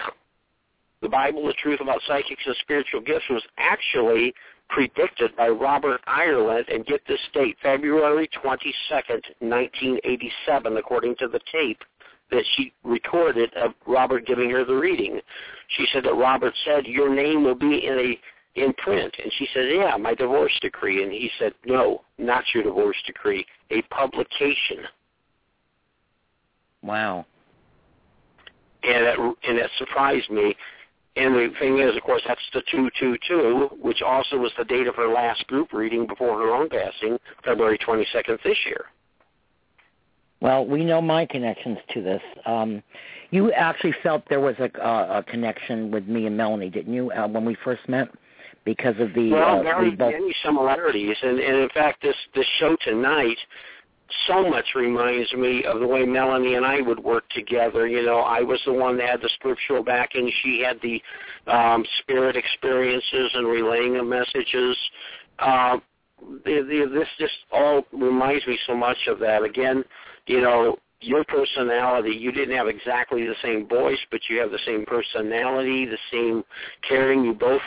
The Bible, The Truth About Psychics and Spiritual Gifts, was actually predicted by Robert Ireland, and get this date, February 22nd, 1987, according to the tape that she recorded of Robert giving her the reading. She said that Robert said, your name will be in a in print. And she said, yeah, my divorce decree. And he said, no, not your divorce decree, a publication. Wow. And it, and it surprised me. And the thing is, of course, that's the 222, which also was the date of her last group reading before her own passing, February 22nd this year. Well, we know my connections to this. Um, you actually felt there was a, a, a connection with me and Melanie, didn't you, uh, when we first met? Because of the well, uh, very we both... many similarities, and, and in fact, this this show tonight so much reminds me of the way Melanie and I would work together. You know, I was the one that had the scriptural backing. She had the um, spirit experiences and relaying of messages. Uh, the, the, this just all reminds me so much of that. Again, you know, your personality, you didn't have exactly the same voice, but you have the same personality, the same caring. You both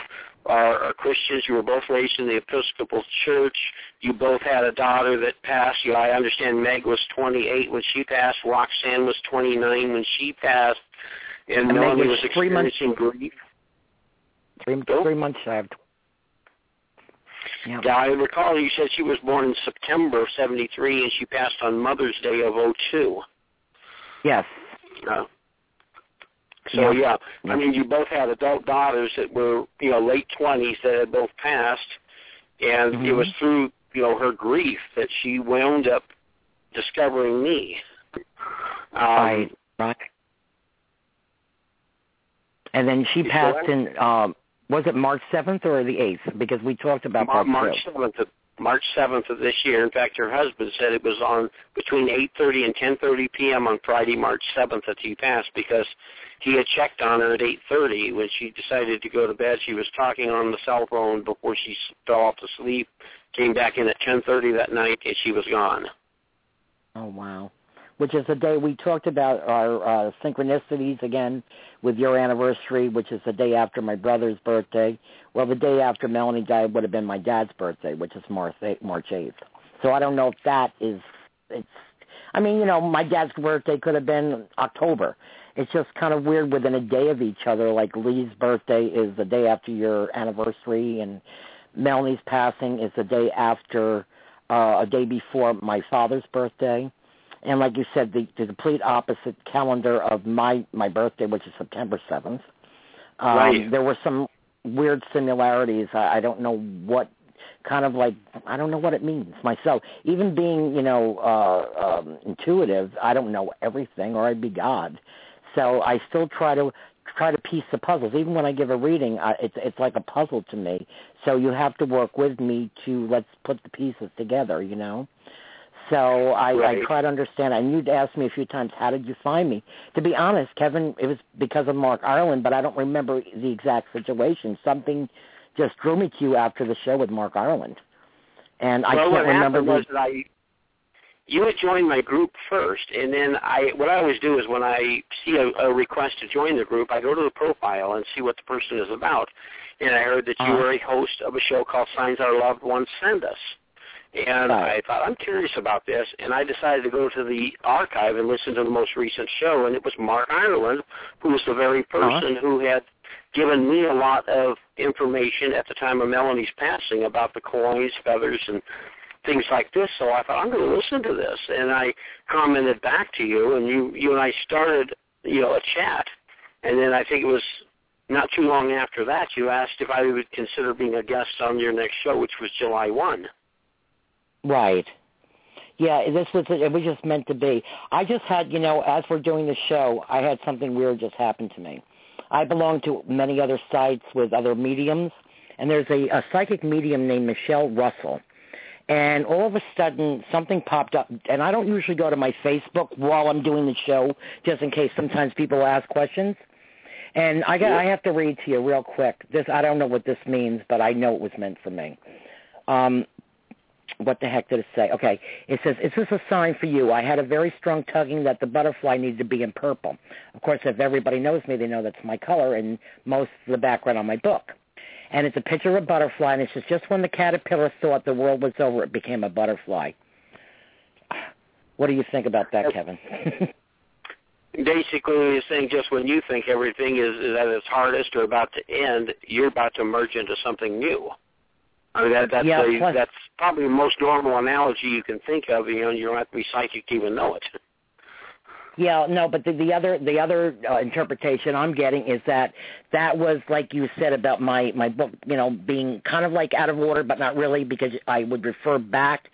are, are Christians. You were both raised in the Episcopal Church. You both had a daughter that passed. You I understand Meg was 28 when she passed. Roxanne was 29 when she passed. And, And Melanie was was three months- experiencing grief. Three, Nope. three months I have. Yeah. Yeah, I recall you said she was born in September of 73 and she passed on Mother's Day of 02. Yes. Uh, so Yeah. yeah, I mean, you both had adult daughters that were, you know, late 20s that had both passed, and it Mhm. was through, you know, her grief that she wound up discovering me. Um, right. Right. And then she passed in, um, was it March 7th or the 8th? Because we talked about Mar- that March too. 7th of March 7th of this year. In fact, her husband said it was on between 8:30 and 10:30 p.m. on Friday, March 7th that she passed because he had checked on her at 8:30 when she decided to go to bed. She was talking on the cell phone before she fell off to sleep. Came back in at 10:30 that night and she was gone. Oh wow! Which is the day we talked about our uh, synchronicities again with your anniversary, which is the day after my brother's birthday. Well, the day after Melanie died would have been my dad's birthday, which is March. March eighth. So I don't know if that is. It's. I mean, you know, my dad's birthday could have been October. It's just kind of weird within a day of each other. Like Lee's birthday is the day after your anniversary, and Melanie's passing is the day after, uh, a day before my father's birthday and like you said, the, the complete opposite calendar of my my birthday, which is September seventh. Um, Right. There were some weird similarities. I, I don't know what kind of like I don't know what it means myself. Even being you know uh, um, intuitive, I don't know everything, or I'd be God. So I still try to try to piece the puzzles. Even when I give a reading, I, it's it's like a puzzle to me. So you have to work with me to let's put the pieces together. You know. So I, Right. I try to understand. And you'd asked me a few times, how did you find me? To be honest, Kevin, it was because of Mark Ireland, but I don't remember the exact situation. Something just drew me to you after the show with Mark Ireland, and I well, can't what remember. was that I, you had joined my group first, and then I, what I always do is when I see a, a request to join the group, I go to the profile and see what the person is about. And I heard that you Uh-huh. were a host of a show called Signs Our Loved Ones Send Us. And Right. I thought, I'm curious about this, and I decided to go to the archive and listen to the most recent show, and it was Mark Ireland, who was the very Uh-huh. person who had given me a lot of information at the time of Melanie's passing about the coins, feathers, and things like this. So I thought I'm going to listen to this, and I commented back to you, and you you and I started you know a chat, and then I think it was not too long after that you asked if I would consider being a guest on your next show, which was July one. Right. Yeah, this was it was just meant to be. I just had, you know, as we're doing the show, I had something weird just happen to me. I belong to many other sites with other mediums, and there's a, a psychic medium named Michelle Russell. And all of a sudden, something popped up, and I don't usually go to my Facebook while I'm doing the show, just in case sometimes people ask questions. And I got, I have to read to you real quick. This I don't know what this means, but I know it was meant for me. Um, what the heck did it say? Okay, it says, is this a sign for you? I had a very strong tugging that the butterfly needed to be in purple. Of course, if everybody knows me, they know that's my color and most of the background on my book. and it's a picture of a butterfly, and it says, just when the caterpillar thought the world was over, it became a butterfly. What do you think about that, Kevin? Basically, he's saying just when you think everything is, is at its hardest or about to end, you're about to merge into something new. I mean, that, that's Yeah, a, plus- that's probably the most normal analogy you can think of. You know, you don't have to be psychic to even know it. Yeah, no, but the, the other the other uh, interpretation I'm getting is that that was like you said about my my book, you know, being kind of like out of order, but not really because I would refer back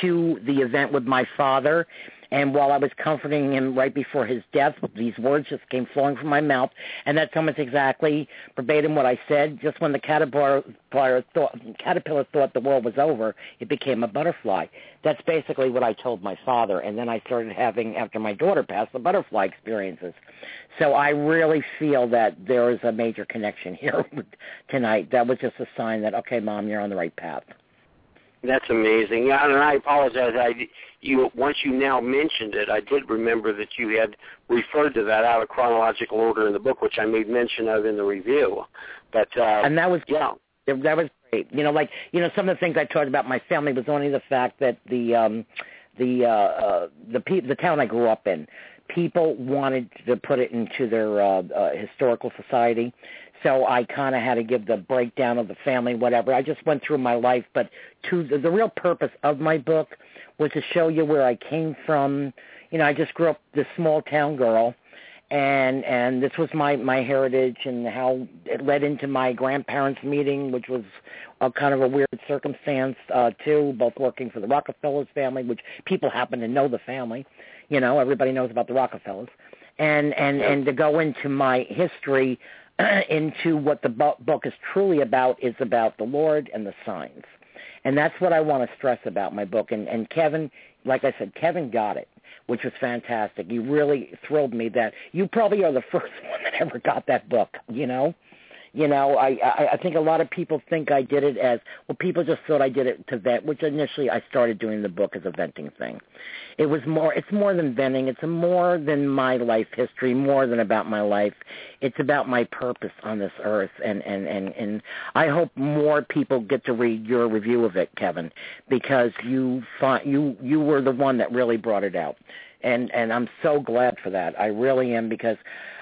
to the event with my father. And while I was comforting him right before his death, these words just came flowing from my mouth, and that's almost exactly verbatim what I said. Just when the caterpillar thought, caterpillar thought the world was over, it became a butterfly. That's basically what I told my father, and then I started having, after my daughter passed, the butterfly experiences. So I really feel that there is a major connection here tonight. That was just a sign that, okay, Mom, you're on the right path. That's amazing. Yeah, and I apologize. I you once you now mentioned it, I did remember that you had referred to that out of chronological order in the book, which I made mention of in the review. But uh, And that was yeah, That that was great. You know, like you know, some of the things I talked about my family was only the fact that the um the uh, uh the pe- the town I grew up in, people wanted to put it into their uh, uh historical society. So I kind of had to give the breakdown of the family, whatever. I just went through my life, but to the, the real purpose of my book was to show you where I came from. You know, I just grew up this small town girl, and and this was my my heritage and how it led into my grandparents meeting which was a kind of a weird circumstance uh too both working for the rockefellers family which people happen to know the family you know everybody knows about the rockefellers and and and to go into my history into what the book is truly about is about the lord and the signs and that's what i want to stress about my book and and kevin like i said kevin got it which was fantastic. You really thrilled me that you probably are the first one that ever got that book, you know? You know, I, I I think a lot of people think I did it as well. People just thought I did it to vent, which initially I started doing the book as a venting thing. It was more. It's more than venting. It's more than my life history. More than about my life. It's about my purpose on this earth. And and and and I hope more people get to read your review of it, Kevin, because you find you you were the one that really brought it out. And and I'm so glad for that. I really am because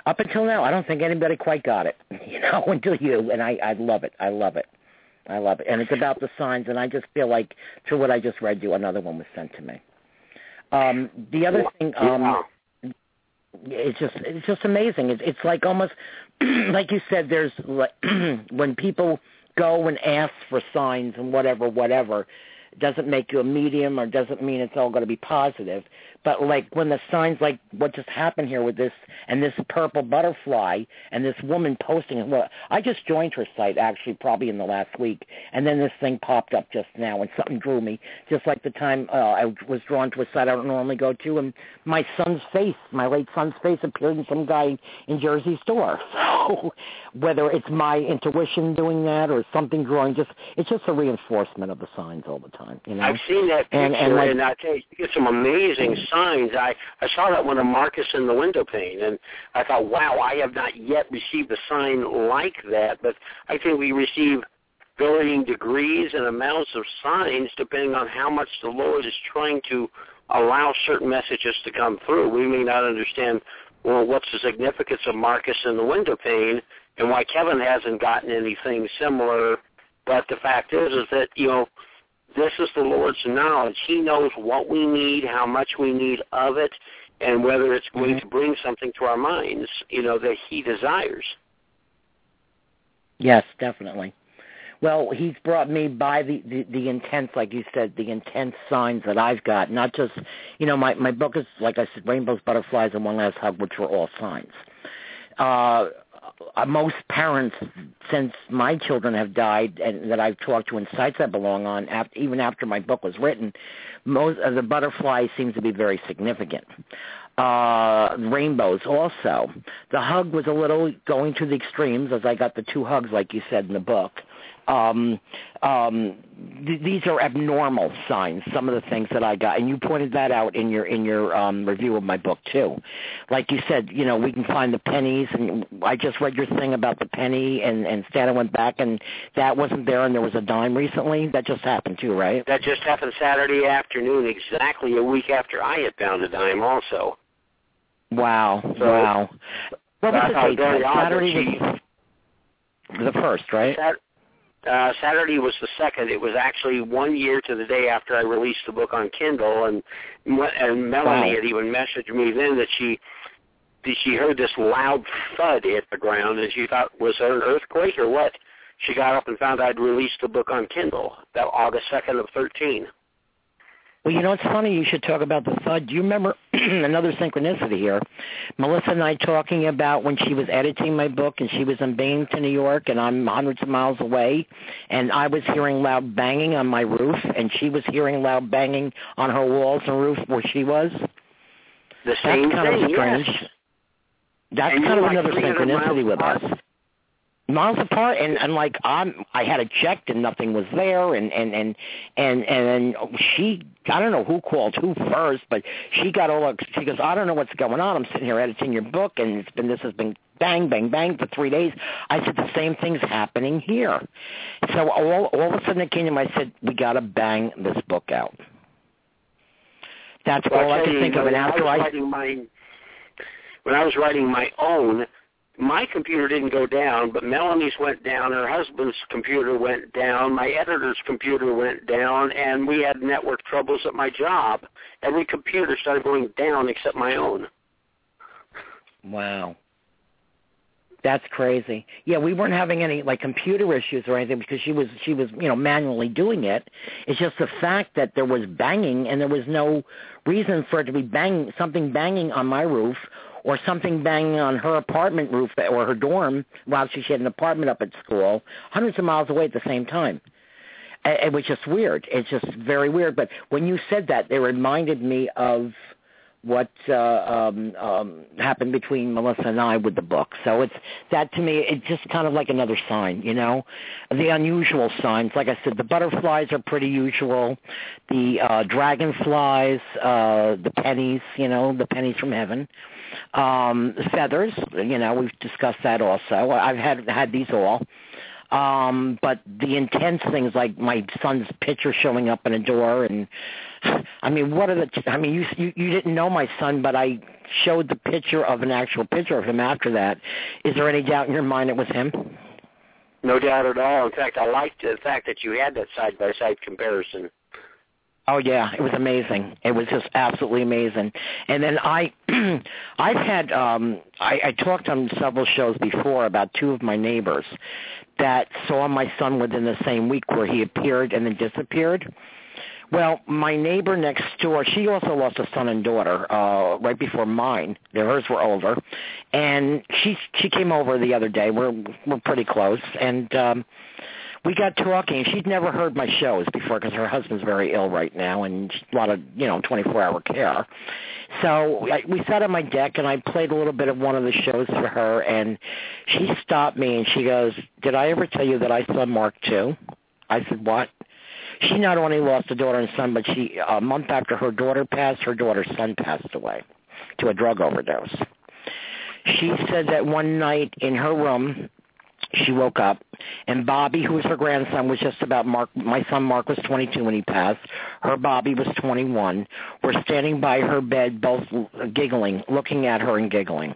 up until now, I don't think anybody quite got it, you know, until you. And I, I love it. I love it. I love it. And it's about the signs, and I just feel like through what I just read you, another one was sent to me. Um, the other thing, um, it's just it's just amazing. It's it's like almost like you said. There's like when people go and ask for signs and whatever, whatever, doesn't make you a medium or doesn't mean it's all going to be positive. But like when the signs like what just happened here with this and this purple butterfly and this woman posting it. Well, I just joined her site actually probably in the last week, and then this thing popped up just now and something drew me. Just like the time uh, I was drawn to a site I don't normally go to, and my son's face, my late son's face, appeared in some guy in Jersey store. So whether it's my intuition doing that or something drawing, just it's just a reinforcement of the signs all the time. You know. I've seen that picture, And- and, and I tell you, you get some amazing signs. I I saw that one of Marcus in the window pane, and I thought, wow, I have not yet received a sign like that. But I think we receive varying degrees and amounts of signs depending on how much the Lord is trying to allow certain messages to come through. We may not understand well what's the significance of Marcus in the window pane and why Kevin hasn't gotten anything similar. But the fact is, is that you know this is the Lord's knowledge. He knows what we need, how much we need of it, and whether it's going Mhm. to bring something to our minds, you know, that He desires. Yes, definitely. Well, he's brought me by the, the the intense, like you said, the intense signs that I've got. Not just, you know, my my book is like I said, rainbows, butterflies, and one last hug, which were all signs. Uh, most parents, since my children have died, and that I've talked to in sites I belong on, after, even after my book was written, most of the butterfly seems to be very significant. Uh, rainbows also. The hug was a little going to the extremes, as I got the two hugs, like you said in the book. Um, um, th- these are abnormal signs. Some of the things that I got, and you pointed that out in your in your um, review of my book too. Like you said, you know, we can find the pennies, and I just read your thing about the penny, and and Santa went back, and that wasn't there, and there was a dime recently. That just happened too, right? That just happened Saturday afternoon, exactly a week after I had found a dime, also. Wow! So, wow! What was the date? very odd that Saturday the first, right? Sat- uh, Saturday was the second. It was actually one year to the day after I released the book on Kindle, and and Melanie Wow. had even messaged me then that she that she heard this loud thud hit the ground, and she thought was there an earthquake or what? She got up and found I'd released the book on Kindle that August second of thirteen. Well, you know, it's funny you should talk about the thud. Do you remember another synchronicity here? Melissa and I talking about when she was editing my book and she was in Binghamton, New York, and I'm hundreds of miles away, and I was hearing loud banging on my roof, and she was hearing loud banging on her walls and roof where she was. The same That's kind thing, of strange. yes. That's And kind of like another synchronicity with us. Miles apart, and and like I'm, I had it checked and nothing was there, and and and and and then she, I don't know who called who first, but she got all. She goes, I don't know what's going on. I'm sitting here editing your book, and it's been this has been bang bang bang for three days. I said the same thing's happening here. So all all of a sudden it came to me. I said we got to bang this book out. That's Well, all I tell could you, think of. when And I after was I writing my when I was writing my own, my computer didn't go down, but Melanie's went down. Her husband's computer went down. My editor's computer went down, and we had network troubles at my job. Every computer started going down except my own. Wow. That's crazy. Yeah, we weren't having any like computer issues or anything because she was she was, you know, manually doing it. It's just the fact that there was banging and there was no reason for it to be banging something banging on my roof or something banging on her apartment roof or her dorm while she had an apartment up at school, hundreds of miles away at the same time. It, was just weird. It's just very weird. But when you said that, it reminded me of what uh, um, um, happened between Melissa and I with the book. So it's that to me, it's just kind of like another sign, you know, the unusual signs. Like I said, the butterflies are pretty usual. The uh, dragonflies, uh, the pennies, you know, the pennies from heaven. Um, feathers, you know, we've discussed that also. I've had had these all. Um, but the intense things like my son's picture showing up in a door and I mean, what are the? I mean, you you you didn't know my son, but I showed the picture of an actual picture of him after that. Is there any doubt in your mind it was him? No doubt at all. In fact, I liked the fact that you had that side by side comparison. Oh yeah, it was amazing. It was just absolutely amazing. And then I, I've had, um, I, I talked on several shows before about two of my neighbors that saw my son within the same week where he appeared and then disappeared. Well, my neighbor next door, she also lost a son and daughter uh right before mine. Hers were older, and she she came over the other day. We're we're pretty close, and um we got talking. She'd never heard my shows before because her husband's very ill right now, and a lot of you know 24-hour care. So we sat on my deck, and I played a little bit of one of the shows for her, and she stopped me and she goes, "Did I ever tell you that I saw Mark too?" I said, "What?" She not only lost a daughter and son, but she a month after her daughter passed, her daughter's son passed away to a drug overdose. She said that one night in her room, she woke up and Bobby, who was her grandson, was just about Mark. My son Mark was 22 when he passed. Her Bobby was 21. Were standing by her bed, both giggling, looking at her and giggling.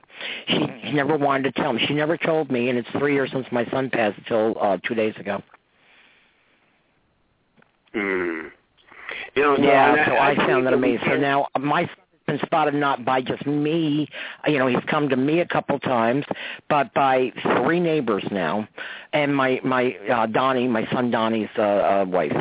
She never wanted to tell me. She never told me, and it's three years since my son passed, till uh, two days ago. Hmm. You know, no, Yeah, so I believe found that amazing. So now my been spotted not by just me, you know, he's come to me a couple times, but by three neighbors now, and my my uh, Donnie, my son Donnie's uh, uh, wife.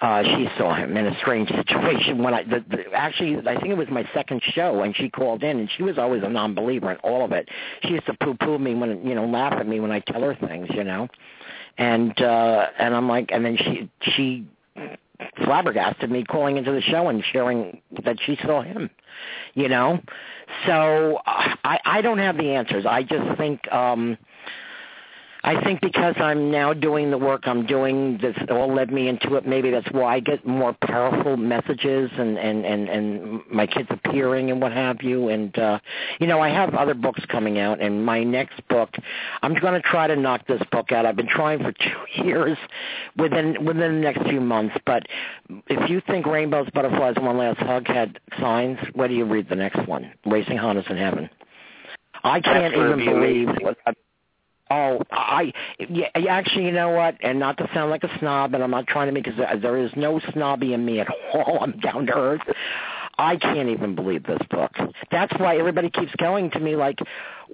Uh, she saw him in a strange situation when I the, the, actually I think it was my second show and she called in and she was always a non-believer in all of it. She used to poo-poo me when you know laugh at me when I tell her things, you know, and uh, and I'm like and then she she flabbergasted me calling into the show and sharing that she saw him you know? So uh, i i don't have the answers. I just think um I think because I'm now doing the work I'm doing, this all led me into it. Maybe that's why I get more powerful messages and and and and my kids appearing and what have you. And uh, you know, I have other books coming out, and my next book, I'm going to try to knock this book out. I've been trying for two years, within within the next few months. But if you think Rainbows, Butterflies, and One Last Hug had signs, where do you read the next one? Racing Hondas in Heaven. I can't even believe. amazing. Oh, I yeah, actually, you know what? And not to sound like a snob, and I'm not trying to make because there is no snobby in me at all. I'm down to earth. I can't even believe this book. That's why everybody keeps going to me like,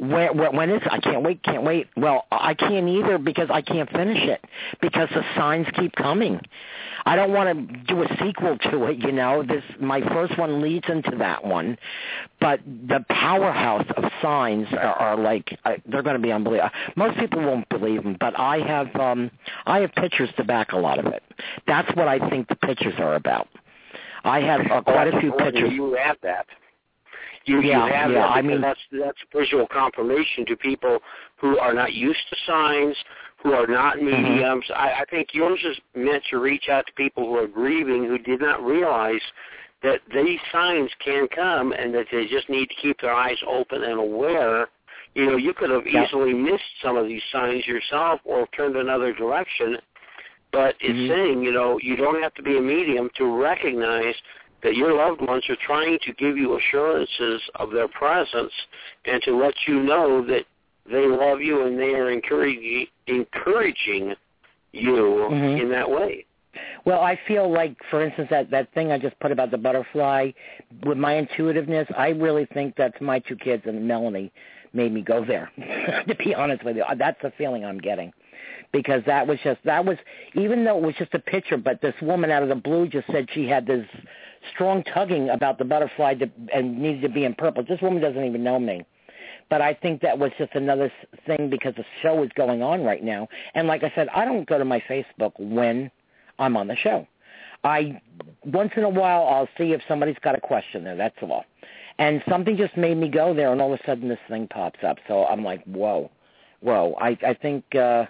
when, when is? I can't wait, can't wait. Well, I can't either because I can't finish it because the signs keep coming. I don't want to do a sequel to it, you know. This my first one leads into that one, but the powerhouse of signs are, are like uh, they're going to be unbelievable. Most people won't believe them, but I have um I have pictures to back a lot of it. That's what I think the pictures are about. I have uh, quite a few pictures. You have that. You, Yeah, you have yeah, that I mean- that's that's visual confirmation to people who are not used to signs, who are not Mm-hmm. mediums. I, I think yours is meant to reach out to people who are grieving who did not realize that these signs can come and that they just need to keep their eyes open and aware. You know, you could have easily missed some of these signs yourself or turned another direction. But it's Mhm. saying, you know, you don't have to be a medium to recognize that your loved ones are trying to give you assurances of their presence and to let you know that they love you and they are encouraging encouraging you Mhm. in that way. Well, I feel like, for instance, that that thing I just put about the butterfly, with my intuitiveness, I really think that's my two kids and Melanie made me go there. to be honest with you, that's the feeling I'm getting, because that was just that was even though it was just a picture, but this woman out of the blue just said she had this strong tugging about the butterfly to, and needed to be in purple. This woman doesn't even know me. But I think that was just another thing because the show is going on right now. And like I said, I don't go to my Facebook when I'm on the show. I once in a while I'll see if somebody's got a question there. That's all. And something just made me go there, and all of a sudden this thing pops up. So I'm like, whoa, whoa. I I think uh,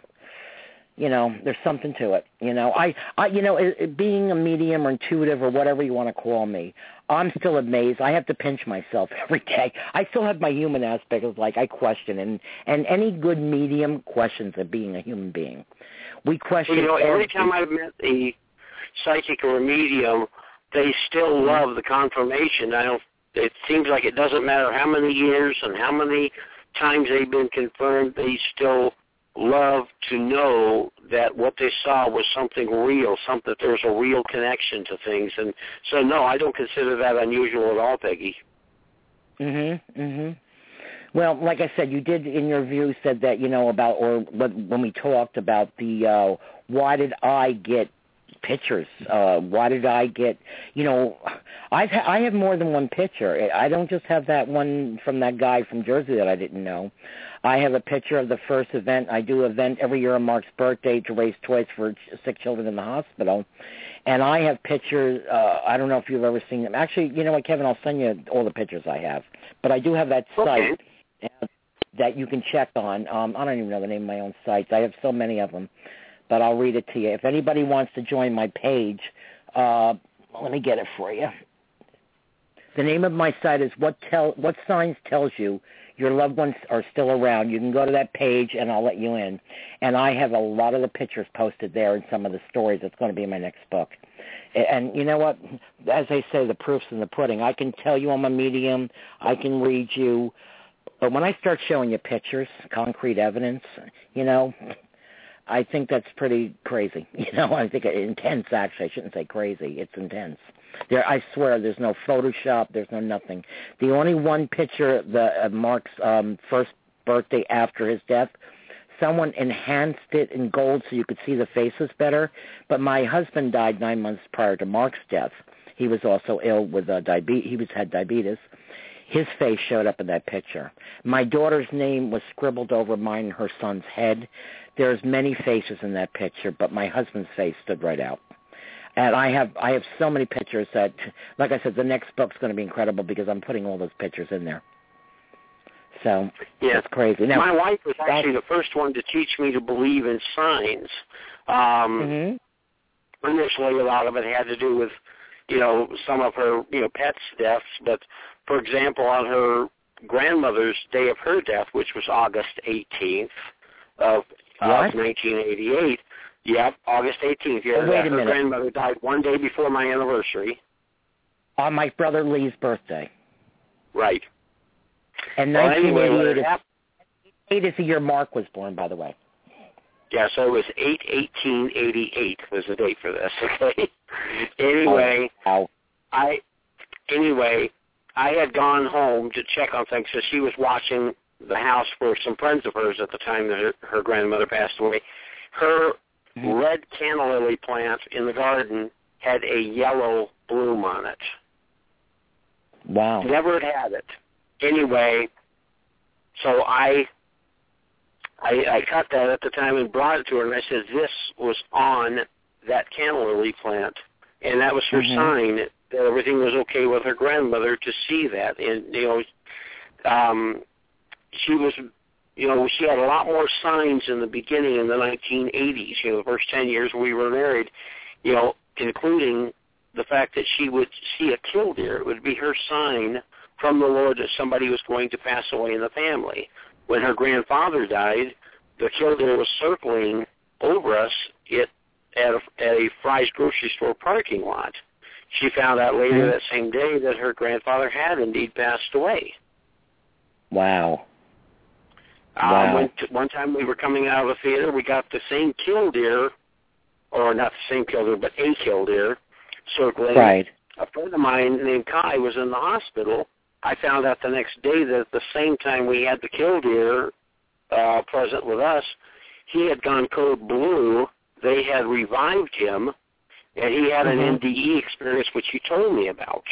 you know there's something to it. You know, I I you know it, it, being a medium or intuitive or whatever you want to call me, I'm still amazed. I have to pinch myself every day. I still have my human aspect of like I question, and and any good medium questions of being a human being. We question. You know, every time I've met a psychic or a medium, they still mm-hmm. love the confirmation. I don't. It seems like it doesn't matter how many years and how many times they've been confirmed. They still love to know that what they saw was something real, something that there's a real connection to things. And so, no, I don't consider that unusual at all, Peggy. Mhm. Mhm. Well, like I said, you did in your view said that you know about or when we talked about the uh why did I get pictures? Uh why did I get you know I've ha- I have more than one picture. I don't just have that one from that guy from Jersey that I didn't know. I have a picture of the first event. I do an event every year on Mark's birthday to raise toys for sick children in the hospital. And I have pictures. Uh, I don't know if you've ever seen them. Actually, you know what, Kevin? I'll send you all the pictures I have. But I do have that Okay. site uh, that you can check on. Um, I don't even know the name of my own sites. I have so many of them, but I'll read it to you. If anybody wants to join my page, uh, let me get it for you. The name of my site is what tell what signs tells you your loved ones are still around. You can go to that page and I'll let you in. And I have a lot of the pictures posted there and some of the stories. It's going to be in my next book. And you know what? As they say, the proof's in the pudding. I can tell you I'm a medium. I can read you. But when I start showing you pictures, concrete evidence, you know, I think that's pretty crazy. You know, I think intense. Actually, I shouldn't say crazy. It's intense. There, I swear, there's no Photoshop. There's no nothing. The only one picture, the uh, Mark's um, first birthday after his death, someone enhanced it in gold so you could see the faces better. But my husband died nine months prior to Mark's death. He was also ill with uh, diabetes. He was had diabetes. His face showed up in that picture. My daughter's name was scribbled over mine and her son's head. There's many faces in that picture, but my husband's face stood right out. And I have I have so many pictures that, like I said, the next book's going to be incredible because I'm putting all those pictures in there. So Yeah. it's crazy. Now, My wife was actually the first one to teach me to believe in signs. Um, mhm. initially a lot of it had to do with you know some of her you know pets deaths but for example on her grandmother's day of her death which was august 18th of, of 1988 yep august 18th yeah Oh, wait a minute. grandmother died one day before my anniversary on my brother Lee's birthday. right And well 1988 had is, is the year Mark was born, by the way. Yeah, so it was eight eighteen eighty eight was the date for this. Okay. anyway, Oh, I anyway, I had gone home to check on things. So she was watching the house for some friends of hers at the time that her, her grandmother passed away. Her Mhm. red canna lily plant in the garden had a yellow bloom on it. wow. Never had had it. Anyway, so I I, I cut that at the time and brought it to her, and I said this was on that canna lily plant, and that was her Mhm. sign that everything was okay with her grandmother to see that. And you know, um, she was, you know, she had a lot more signs in the beginning in the 1980s. You know, the first 10 years we were married, you know, including the fact that she would see a killdeer. It would be her sign from the Lord that somebody was going to pass away in the family. When her grandfather died, the killdeer was circling over us it, at, a, at a Fry's grocery store parking lot. She found out later Mhm. that same day that her grandfather had indeed passed away. Wow. Um, Wow. when, one time we were coming out of the theater, we got the same killdeer, or not the same killdeer, but a killdeer, circling. Right. A friend of mine named Kai was in the hospital. I found out the next day that at the same time we had the killdeer uh, present with us, he had gone code blue. They had revived him, and he had an NDE experience, which he told me about.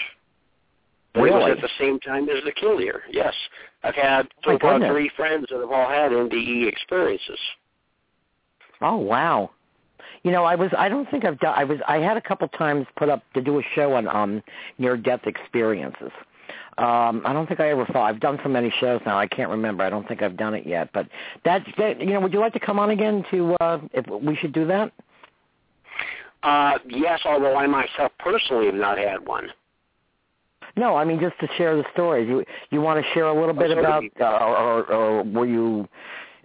It was at the same time as the killdeer. Yes, I've had Oh, so three friends that have all had NDE experiences. Oh wow. You know, I was I don't think I've done I was I had a couple times put up to do a show on um near death experiences. Um I don't think I ever thought I've done so many shows now I can't remember. I don't think I've done it yet. But that, that you know, would you like to come on again to uh if we should do that? Uh, yes, although I myself personally have not had one. No, I mean just to share the stories. You you want to share a little Oh, bit about uh, or, or were you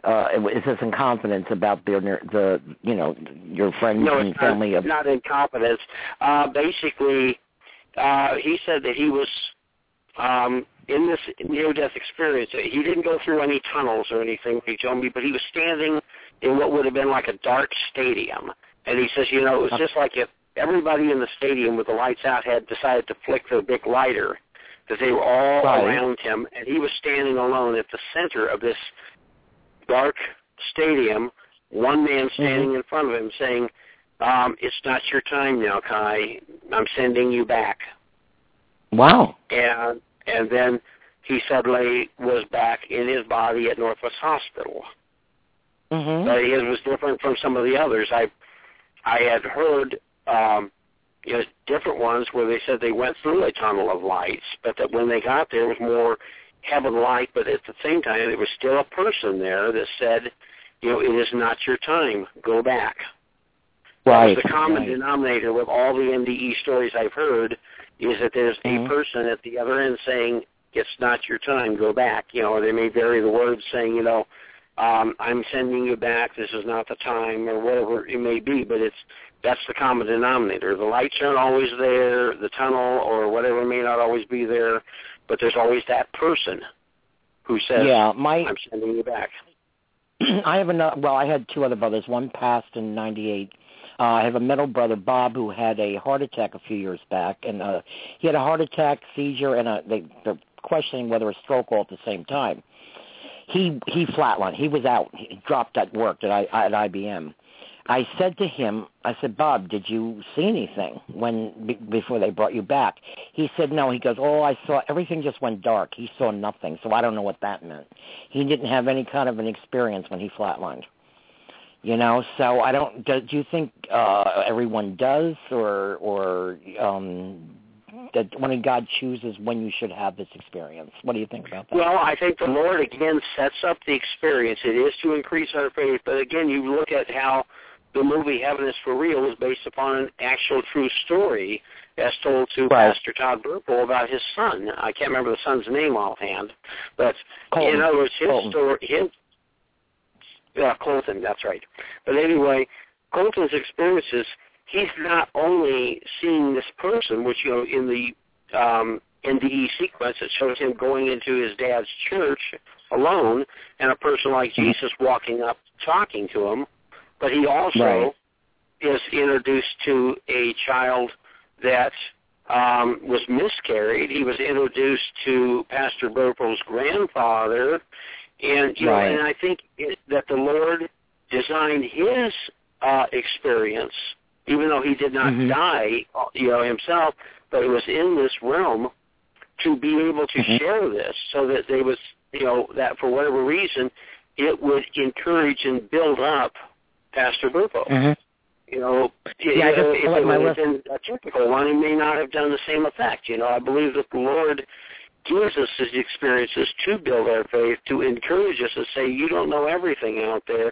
uh is this in confidence about the the you know your friends No, and family not, of not incompetence. Uh, basically, uh, he said that he was um, in this near-death experience. He didn't go through any tunnels or anything. He told me, but he was standing in what would have been like a dark stadium, and he says, you know, it was just like if everybody in the stadium with the lights out had decided to flick their big lighter, that they were all Right. around him, and he was standing alone at the center of this dark stadium. One man standing in front of him saying, um, "It's not your time now, Kai. I'm sending you back." Wow. And and then he suddenly was back in his body at Northwest Hospital. Mhm. But his was different from some of the others. I I had heard um, you know different ones where they said they went through a tunnel of lights, but that when they got there it was more heaven light, but at the same time there was still a person there that said, you know, it is not your time. Go back. Right. the common right. denominator with all the NDE stories I've heard is that there's Mhm. a person at the other end saying, it's not your time, go back. You know, or they may vary the words saying, you know, um, I'm sending you back, this is not the time, or whatever it may be, but it's that's the common denominator. The lights aren't always there, the tunnel or whatever may not always be there, but there's always that person who says, yeah, my I'm sending you back. I have another. Well, I had two other brothers. One passed in '98. Uh, I have a middle brother, Bob, who had a heart attack a few years back, and uh, he had a heart attack, seizure, and a, they, they're questioning whether a stroke all at the same time. He he flatlined. He was out. He dropped at work at I, at IBM. I said to him, I said, Bob, did you see anything when be, before they brought you back? He said, no. He goes, oh, I saw everything just went dark. He saw nothing, so I don't know what that meant. He didn't have any kind of an experience when he flatlined. You know, so I don't. Do, do you think uh, everyone does, or or um, that when God chooses when you should have this experience. What do you think about that? Well, I think the Lord again sets up the experience. It is to increase our faith, but again, you look at how the movie Heaven is for Real is based upon an actual true story as told to right. Pastor Todd Burpo about his son. I can't remember the son's name offhand, but Colton. in other words, his Colton. story, his yeah, uh, Colton, that's right. But anyway, Colton's experiences, he's not only seeing this person, which you know in the um, NDE sequence, it shows him going into his dad's church alone, and a person like Mm-hmm. Jesus walking up, talking to him. But he also Right. is introduced to a child that um, was miscarried. He was introduced to Pastor Burpo's grandfather, and you Right. know, and I think it, that the Lord designed his uh, experience, even though he did not Mhm. die, you know, himself, but it was in this realm to be able to Mhm. share this, so that they was, you know, that for whatever reason, it would encourage and build up Pastor Burpo. hmm You know, Yeah, I just if it my would have been a typical one, it may not have done the same effect. You know, I believe that the Lord gives us his experiences to build our faith, to encourage us to say, you don't know everything out there.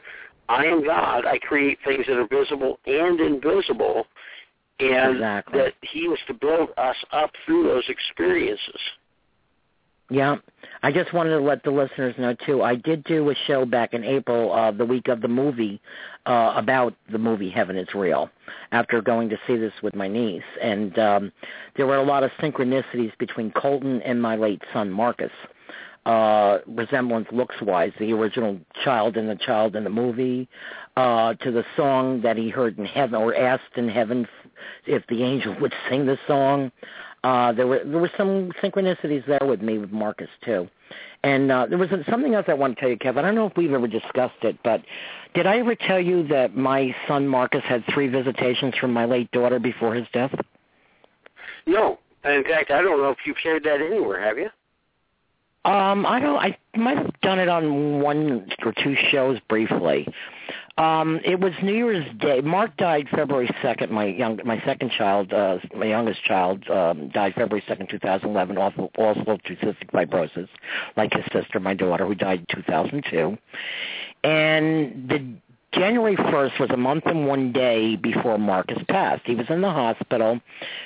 I am God. I create things that are visible and invisible. And Exactly. that he was to build us up through those experiences. Yeah. I just wanted to let the listeners know too. I did do a show back in April, uh, the week of the movie, uh, about the movie Heaven is Real. After going to see this with my niece, and um, there were a lot of synchronicities between Colton and my late son Marcus. Uh, resemblance looks wise, the original child and the child in the movie, uh, to the song that he heard in heaven or asked in heaven if the angel would sing the song. Uh, there were there were some synchronicities there with me with Marcus too, and uh, there was something else I want to tell you, Kevin. I don't know if we've ever discussed it, but did I ever tell you that my son Marcus had three visitations from my late daughter before his death? No. In fact, I don't know if you've shared that anywhere, have you? Um, I don't. I might have done it on one or two shows briefly. Um, it was New Year's Day. Mark died February second. My young, my second child, uh, my youngest child, um, died February second, two thousand eleven, also also of cystic fibrosis, like his sister, my daughter, who died in two thousand two. And the January 1st was a month and one day before Marcus passed. He was in the hospital,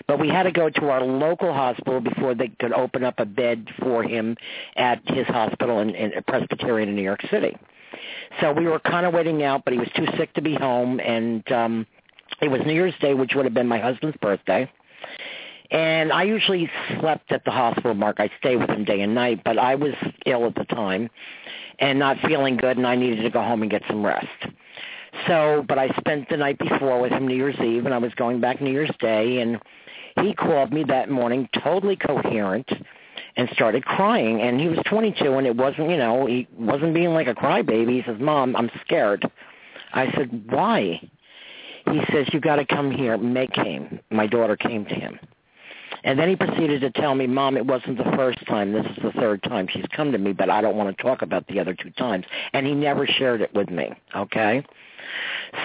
but we had to go to our local hospital before they could open up a bed for him at his hospital in, in Presbyterian in New York City. So we were kind of waiting out, but he was too sick to be home, and um, it was New Year's Day, which would have been my husband's birthday. And I usually slept at the hospital, Mark. I stay with him day and night, but I was ill at the time and not feeling good, and I needed to go home and get some rest. So, but I spent the night before with him New Year's Eve, and I was going back New Year's Day, and he called me that morning, totally coherent, and started crying. And he was 22, and it wasn't, you know, he wasn't being like a crybaby. He says, "Mom, I'm scared." I said, "Why?" He says, "You got to come here." Meg came. My daughter came to him. And then he proceeded to tell me, Mom, it wasn't the first time. This is the third time she's come to me, but I don't want to talk about the other two times. And he never shared it with me, okay?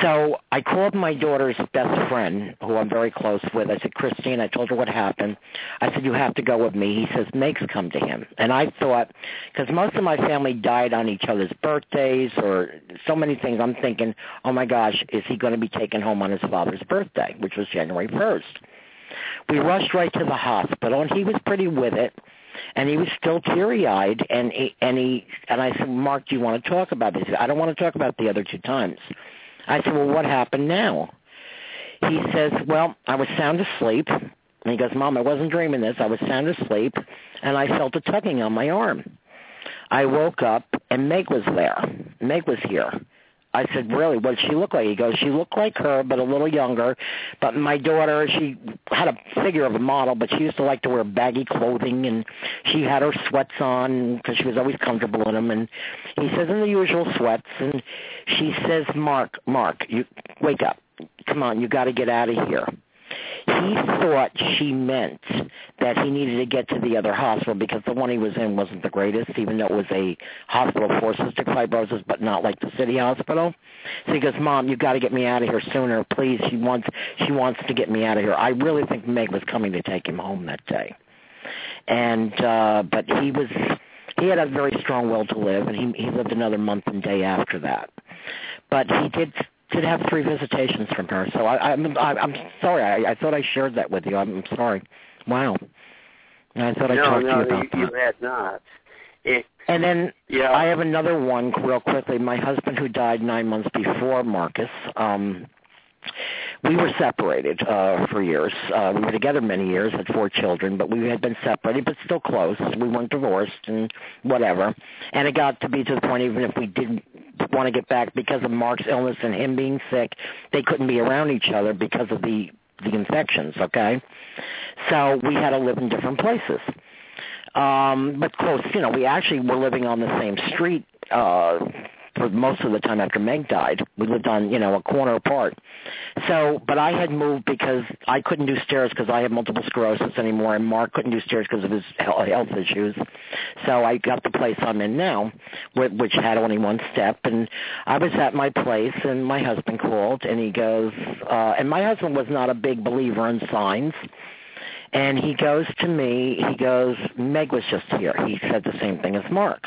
So I called my daughter's best friend, who I'm very close with. I said, Christine, I told her what happened. I said, you have to go with me. He says, Meg's come to him. And I thought, because most of my family died on each other's birthdays or so many things, I'm thinking, oh my gosh, is he going to be taken home on his father's birthday, which was January 1st? We rushed right to the hospital, and he was pretty with it and he was still teary-eyed and he, and he and I said, "Mark, do you want to talk about this?" "I don't want to talk about the other two times." I said, "Well, what happened now?" He says, "Well, I was sound asleep." And he goes, "Mom, I wasn't dreaming this. I was sound asleep, and I felt a tugging on my arm. I woke up, and Meg was there. Meg was here." I said, really, what did she look like? He goes, she looked like her, but a little younger. But my daughter, she had a figure of a model, but she used to like to wear baggy clothing, and she had her sweats on because she was always comfortable in them. And he says, in the usual sweats, and she says, Mark, Mark, you wake up. Come on, you got to get out of here. He thought she meant that he needed to get to the other hospital because the one he was in wasn't the greatest, even though it was a hospital for cystic fibrosis, but not like the city hospital. So he goes, "Mom, you got to get me out of here sooner, please." She wants she wants to get me out of here. I really think Meg was coming to take him home that day, and uh but he was he had a very strong will to live, and he he lived another month and day after that. But he did did have three visitations from her. So I, I'm I, I'm sorry. I, I thought I shared that with you. I'm, sorry. Wow. I thought I talked no, to you about you, that. you had not. It, And then yeah, I have another one real quickly. My husband who died nine months before Marcus, um we were separated uh for years. Uh we were together many years, had four children, but we had been separated but still close. We weren't divorced and whatever. And it got to be to the point even if we didn't want to get back because of Mark's illness and him being sick, they couldn't be around each other because of the the infections, okay? So we had to live in different places um but close you know we actually were living on the same street uh for most of the time after Meg died. We lived on, you know, a corner apart. So, but I had moved because I couldn't do stairs because I have multiple sclerosis anymore, and Mark couldn't do stairs because of his health issues. So I got the place I'm in now, which had only one step, and I was at my place, and my husband called, and he goes, uh, and my husband was not a big believer in signs. And he goes to me, he goes, Meg was just here. He said the same thing as Mark.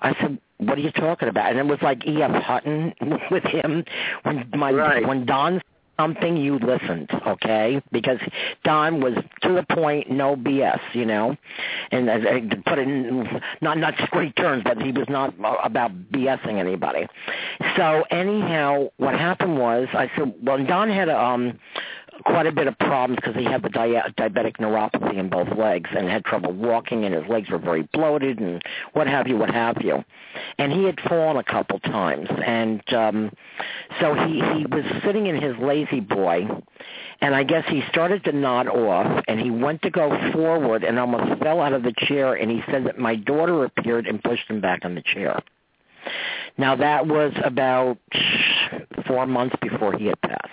I said, what are you talking about? And it was like E.F. Hutton with him when my Right. when Don said something you listened, okay? Because Don was to the point, no BS, you know. And as I put it in not not straight terms, but he was not about BSing anybody. So anyhow, what happened was I said, well, Don had a um quite a bit of problems because he had the dia- diabetic neuropathy in both legs and had trouble walking and his legs were very bloated and what have you, what have you. And he had fallen a couple times and um so he he was sitting in his La-Z-Boy and I guess he started to nod off and he went to go forward and almost fell out of the chair and he said that my daughter appeared and pushed him back on the chair. Now that was about 4 months before he had passed.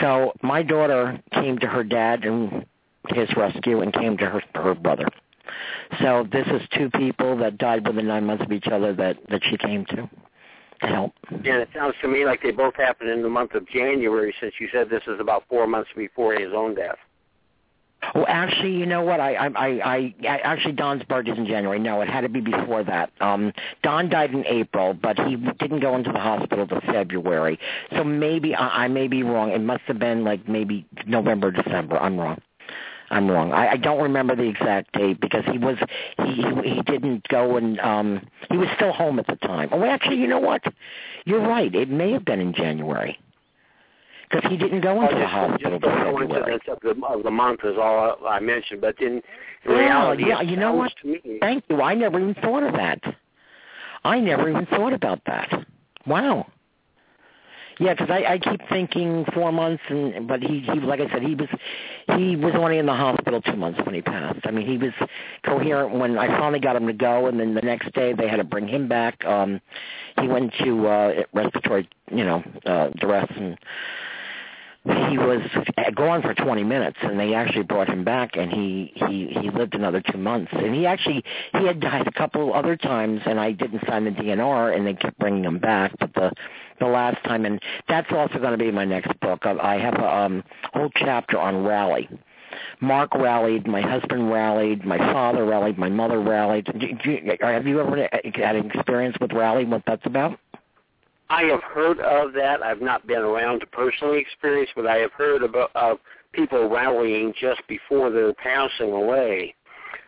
So my daughter came to her dad and his rescue and came to her her brother. So this is two people that died within nine months of each other that that she came to to help. and it sounds to me like they both happened in the month of January, since you said this is about four months before his own death. Well, actually, you know what? I, I, I, I I- actually Don's birthday is in January. No, it had to be before that. Um, Don died in April, but he didn't go into the hospital till February. So maybe I, I may be wrong. It must have been like maybe November, December. I'm wrong. I'm wrong. I, I don't remember the exact date because he was he he, he didn't go and um he was still home at the time. Oh, actually, you know what? You're right. It may have been in January because he didn't go into the just, hospital just the coincidence of the, of the month is all I mentioned, but in, reality, yeah, you know what? Thank you. I never even thought of that. I never even thought about that. Wow. Yeah, because I, I keep thinking four months, and but he, he, like I said, he was, he was only in the hospital two months when he passed. I mean, he was coherent when I finally got him to go, and then the next day they had to bring him back. Um, he went to uh, respiratory, you know, uh, duress, and he was gone for 20 minutes and they actually brought him back and he he he lived another 2 months and he actually he had died a couple other times and I didn't sign the DNR and they kept bringing him back but the the last time and that's also going to be my next book I, I have a um whole chapter on rally Mark rallied, my husband rallied, my father rallied, my mother rallied. Do, do, have you ever had an experience with rally? What that's about? I have heard of that. I've not been around to personally experience, but I have heard about of people rallying just before they're passing away.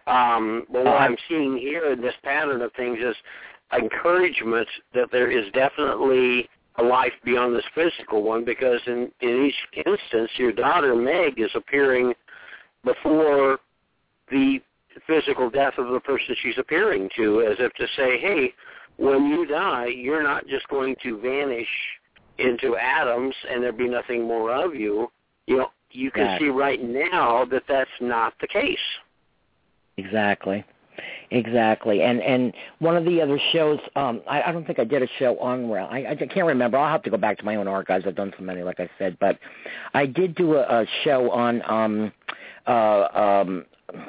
Um, but what Uh, I'm seeing here in this pattern of things is encouragement that there is definitely a life beyond this physical one because in, in each instance your daughter Meg is appearing before the physical death of the person she's appearing to as if to say, hey, when you die, you're not just going to vanish into atoms and there be nothing more of you. You know, you can Right. see right now that that's not the case. Exactly. Exactly, and and one of the other shows, um, I, I don't think I did a show on Rail. I, I can't remember. I'll have to go back to my own archives. I've done so many, like I said, but I did do a, a show on um, uh, um,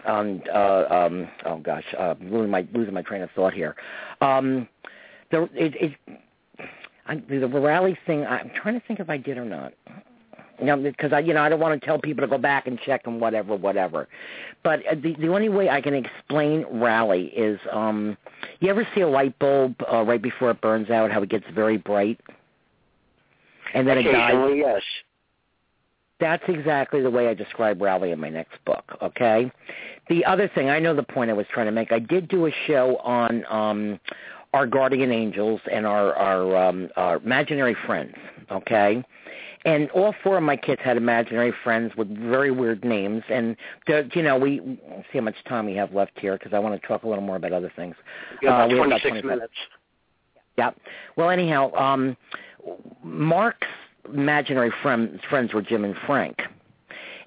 on uh, um, oh gosh, uh, losing my losing my train of thought here. Um, the it, it I, the rally thing. I'm trying to think if I did or not. You know, because I, you know, I don't want to tell people to go back and check and whatever, whatever. But uh, the the only way I can explain rally is, um, you ever see a light bulb uh, right before it burns out? How it gets very bright, and then it dies. yes. That's exactly the way I describe rally in my next book. Okay. The other thing, I know the point I was trying to make. I did do a show on um, our guardian angels and our our, um, our imaginary friends. Okay? And all four of my kids had imaginary friends with very weird names and you know we see how much time we have left here because i want to talk a little more about other things. Uh, we have about 26 minutes. Yeah. Well anyhow um mark's imaginary friends friends were jim and frank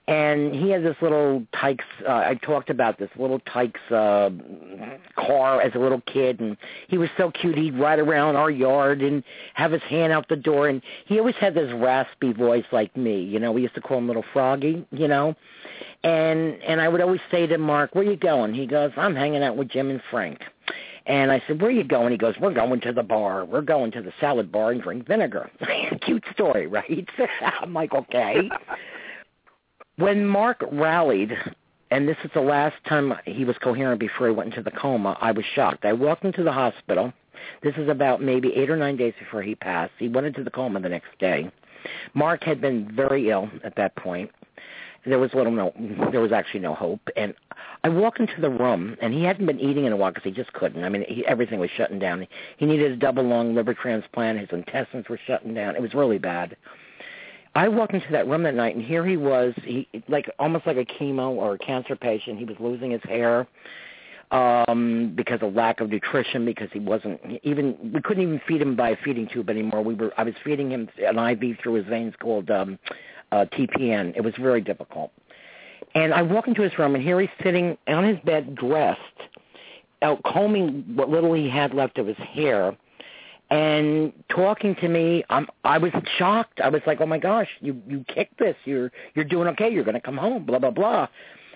and he had this little Tikes. Uh, I talked about this little Tikes uh, car as a little kid, and he was so cute. He'd ride around our yard and have his hand out the door, and he always had this raspy voice like me. You know, we used to call him Little Froggy. You know, and and I would always say to Mark, "Where you going?" He goes, "I'm hanging out with Jim and Frank." And I said, where are you going? He goes, we're going to the bar. We're going to the salad bar and drink vinegar. Cute story, right? I'm like, okay. When Mark rallied, and this is the last time he was coherent before he went into the coma, I was shocked. I walked into the hospital. This is about maybe eight or nine days before he passed. He went into the coma the next day. Mark had been very ill at that point. There was little no, there was actually no hope. And I walk into the room, and he hadn't been eating in a while because he just couldn't. I mean, he, everything was shutting down. He needed a double lung liver transplant. His intestines were shutting down. It was really bad. I walked into that room that night, and here he was, he like almost like a chemo or a cancer patient. He was losing his hair um because of lack of nutrition because he wasn't even we couldn't even feed him by a feeding tube anymore. We were i was feeding him an iv through his veins called um uh tpn it was very difficult. And i walk into his room and here he's sitting on his bed dressed out combing what little he had left of his hair and talking to me um i was shocked. I was like oh my gosh you you kicked this. You're you're doing okay. You're going to come home blah blah blah.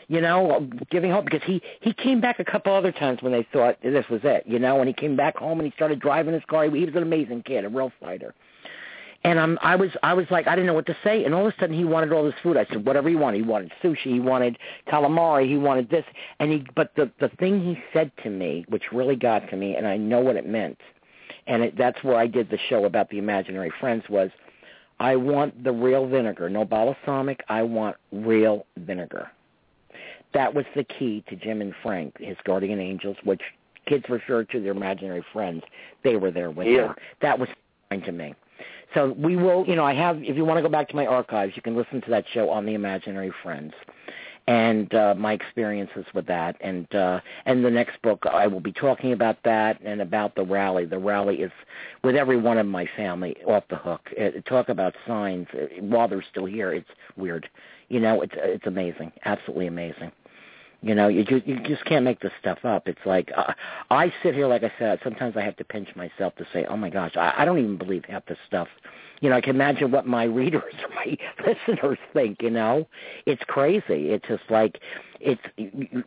You know giving hope because he he came back a couple other times when they thought this was it you know when he came back home and he started driving his car. He was an amazing kid a real fighter. And um i was i was like i didn't know what to say. And all of a sudden he wanted all this food. I said whatever he wanted he wanted sushi. He wanted calamari. He wanted this. And he but the the thing he said to me which really got to me and i know what it meant and it, that's where I did the show about the imaginary friends was I want the real vinegar, no balsamic. I want real vinegar. That was the key to Jim and Frank, his guardian angels, which kids refer to their imaginary friends. They were there with yeah. them. That was fine to me. So we will, you know, I have. If you want to go back to my archives, you can listen to that show on the imaginary friends and uh, my experiences with that. And uh, and the next book, I will be talking about that and about the rally. The rally is with every one of my family off the hook. It, uh, talk about signs uh, while they're still here. It's weird, you know. It's it's amazing, absolutely amazing. You know, you just, you just can't make this stuff up. It's like uh, I sit here, like I said, sometimes I have to pinch myself to say, "Oh my gosh, I, I don't even believe half this stuff you know, I can imagine what my readers or my listeners think, you know. It's crazy. It's just like it's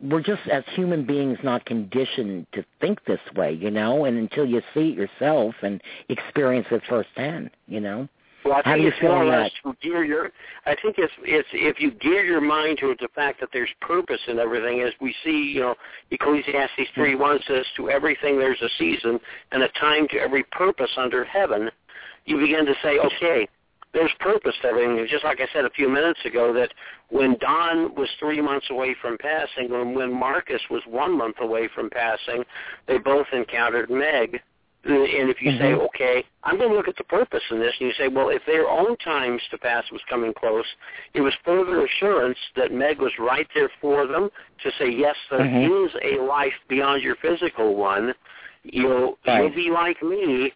we're just as human beings not conditioned to think this way, you know, and until you see it yourself and experience it firsthand, you know. Well, I How think do you it's feel more or less to gear your. I think it's it's if you gear your mind to the fact that there's purpose in everything, as we see, you know, Ecclesiastes three one says, "To everything there's a season and a time to every purpose under heaven." You begin to say, okay, there's purpose to everything. Just like I said a few minutes ago, that when Don was three months away from passing, and when Marcus was one month away from passing, they both encountered Meg. And if you mm-hmm. say, okay, I'm going to look at the purpose in this, and you say, well, if their own times to pass was coming close, it was further assurance that Meg was right there for them to say, yes, there mm-hmm. is a life beyond your physical one. You'll right. you'll be like me,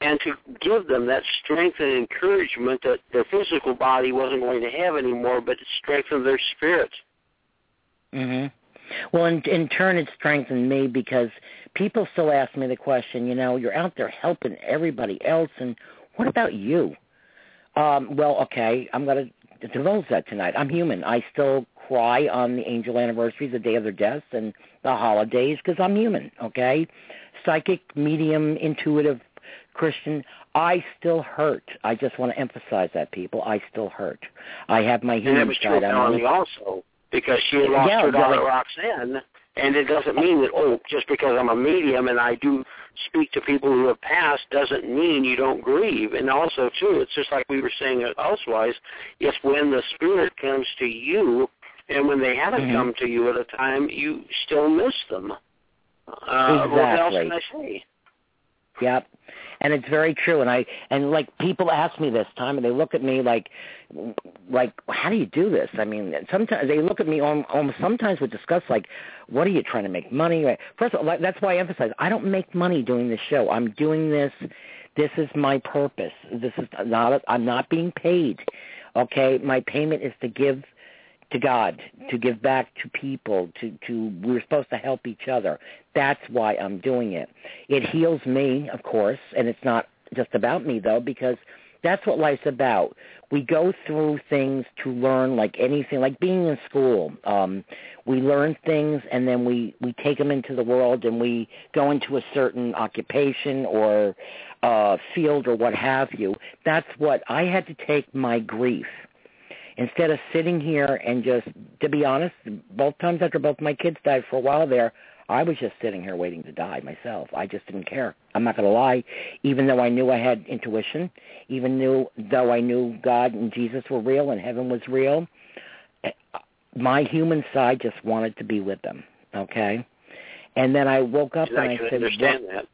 and to give them that strength and encouragement that their physical body wasn't going to have anymore, but it strengthened their spirit. Mhm. Well, in, in turn, it strengthened me because people still ask me the question, you know, you're out there helping everybody else, and what about you? Um, well, okay, I'm going to divulge that tonight. I'm human. I still cry on the angel anniversaries, the day of their deaths, and the holidays because I'm human, okay? Psychic, medium, intuitive, Christian, I still hurt. I just want to emphasize that, people. I still hurt. I have my human and side. true I'm also because she lost Yeah, her daughter really. Roxanne, and it doesn't mean that oh, just because I'm a medium and I do speak to people who have passed doesn't mean you don't grieve. And also too, it's just like we were saying elsewise, it's when the spirit comes to you, and when they haven't Mhm. come to you at a time, you still miss them. Uh, What else can I say? Yep. And it's very true. And I and like people ask me this time, and they look at me like, like, how do you do this? I mean, sometimes they look at me almost, sometimes with disgust, like, what are you trying to make money? First of all, that's why I emphasize I don't make money doing this show. I'm doing this. This is my purpose. This is not. I'm not being paid. Okay, my payment is to give to God, to give back to people, to to we're supposed to help each other. That's why I'm doing it. It heals me, of course, and it's not just about me though because that's what life's about. We go through things to learn like anything, like being in school. Um we learn things and then we we take them into the world and we go into a certain occupation or uh field or what have you. That's what I had to take my grief instead of sitting here and just to be honest both times after both my kids died for a while there i was just sitting here waiting to die myself. I just didn't care. I'm not going to lie. Even though i knew i had intuition even knew though i knew god and jesus were real and heaven was real my human side just wanted to be with them okay? And then i woke up And and I i said understand what, that.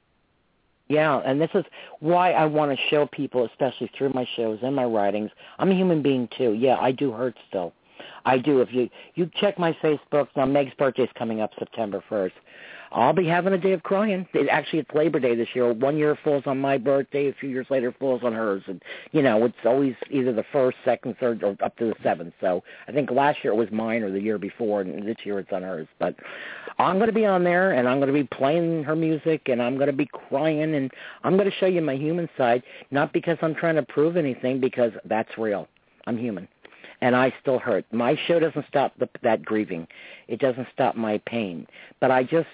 Yeah, and this is why I want to show people, especially through my shows and my writings. I'm a human being too. Yeah, I do hurt still. I do. If you you check my Facebook now, Meg's birthday's coming up September first. I'll be having a day of crying. It, actually, it's Labor Day this year. One year falls on my birthday. A few years later, falls on hers. And you know, it's always either the first, second, third, or up to the seventh. So I think last year it was mine, or the year before, and this year it's on hers. But I'm going to be on there, and I'm going to be playing her music, and I'm going to be crying, and I'm going to show you my human side. Not because I'm trying to prove anything, because that's real. I'm human and I still hurt. My show doesn't stop the, that grieving. It doesn't stop my pain. But I just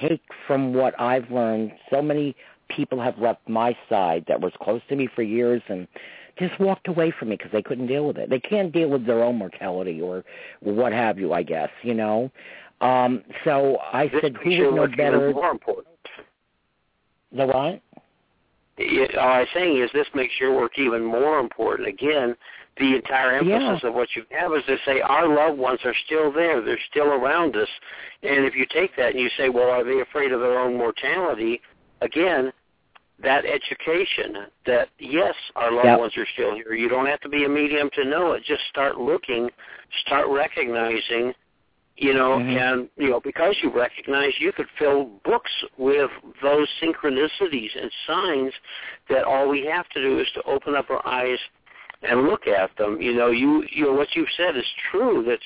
take from what I've learned. So many people have left my side that was close to me for years and just walked away from me because they couldn't deal with it. They can't deal with their own mortality or what have you. I guess you know. Um, so I This said, who would know better? More important. The what? It, all I'm saying is this makes your work even more important. Again, the entire emphasis Yeah. of what you have is to say our loved ones are still there. They're still around us. And if you take that and you say, well, are they afraid of their own mortality? Again, that education that, yes, our loved Yep. ones are still here. You don't have to be a medium to know it. Just start looking, start recognizing, you know, Mhm. and, you know, because you recognize, you could fill books with those synchronicities and signs that all we have to do is to open up our eyes and look at them. You know, you you know what you've said is true. That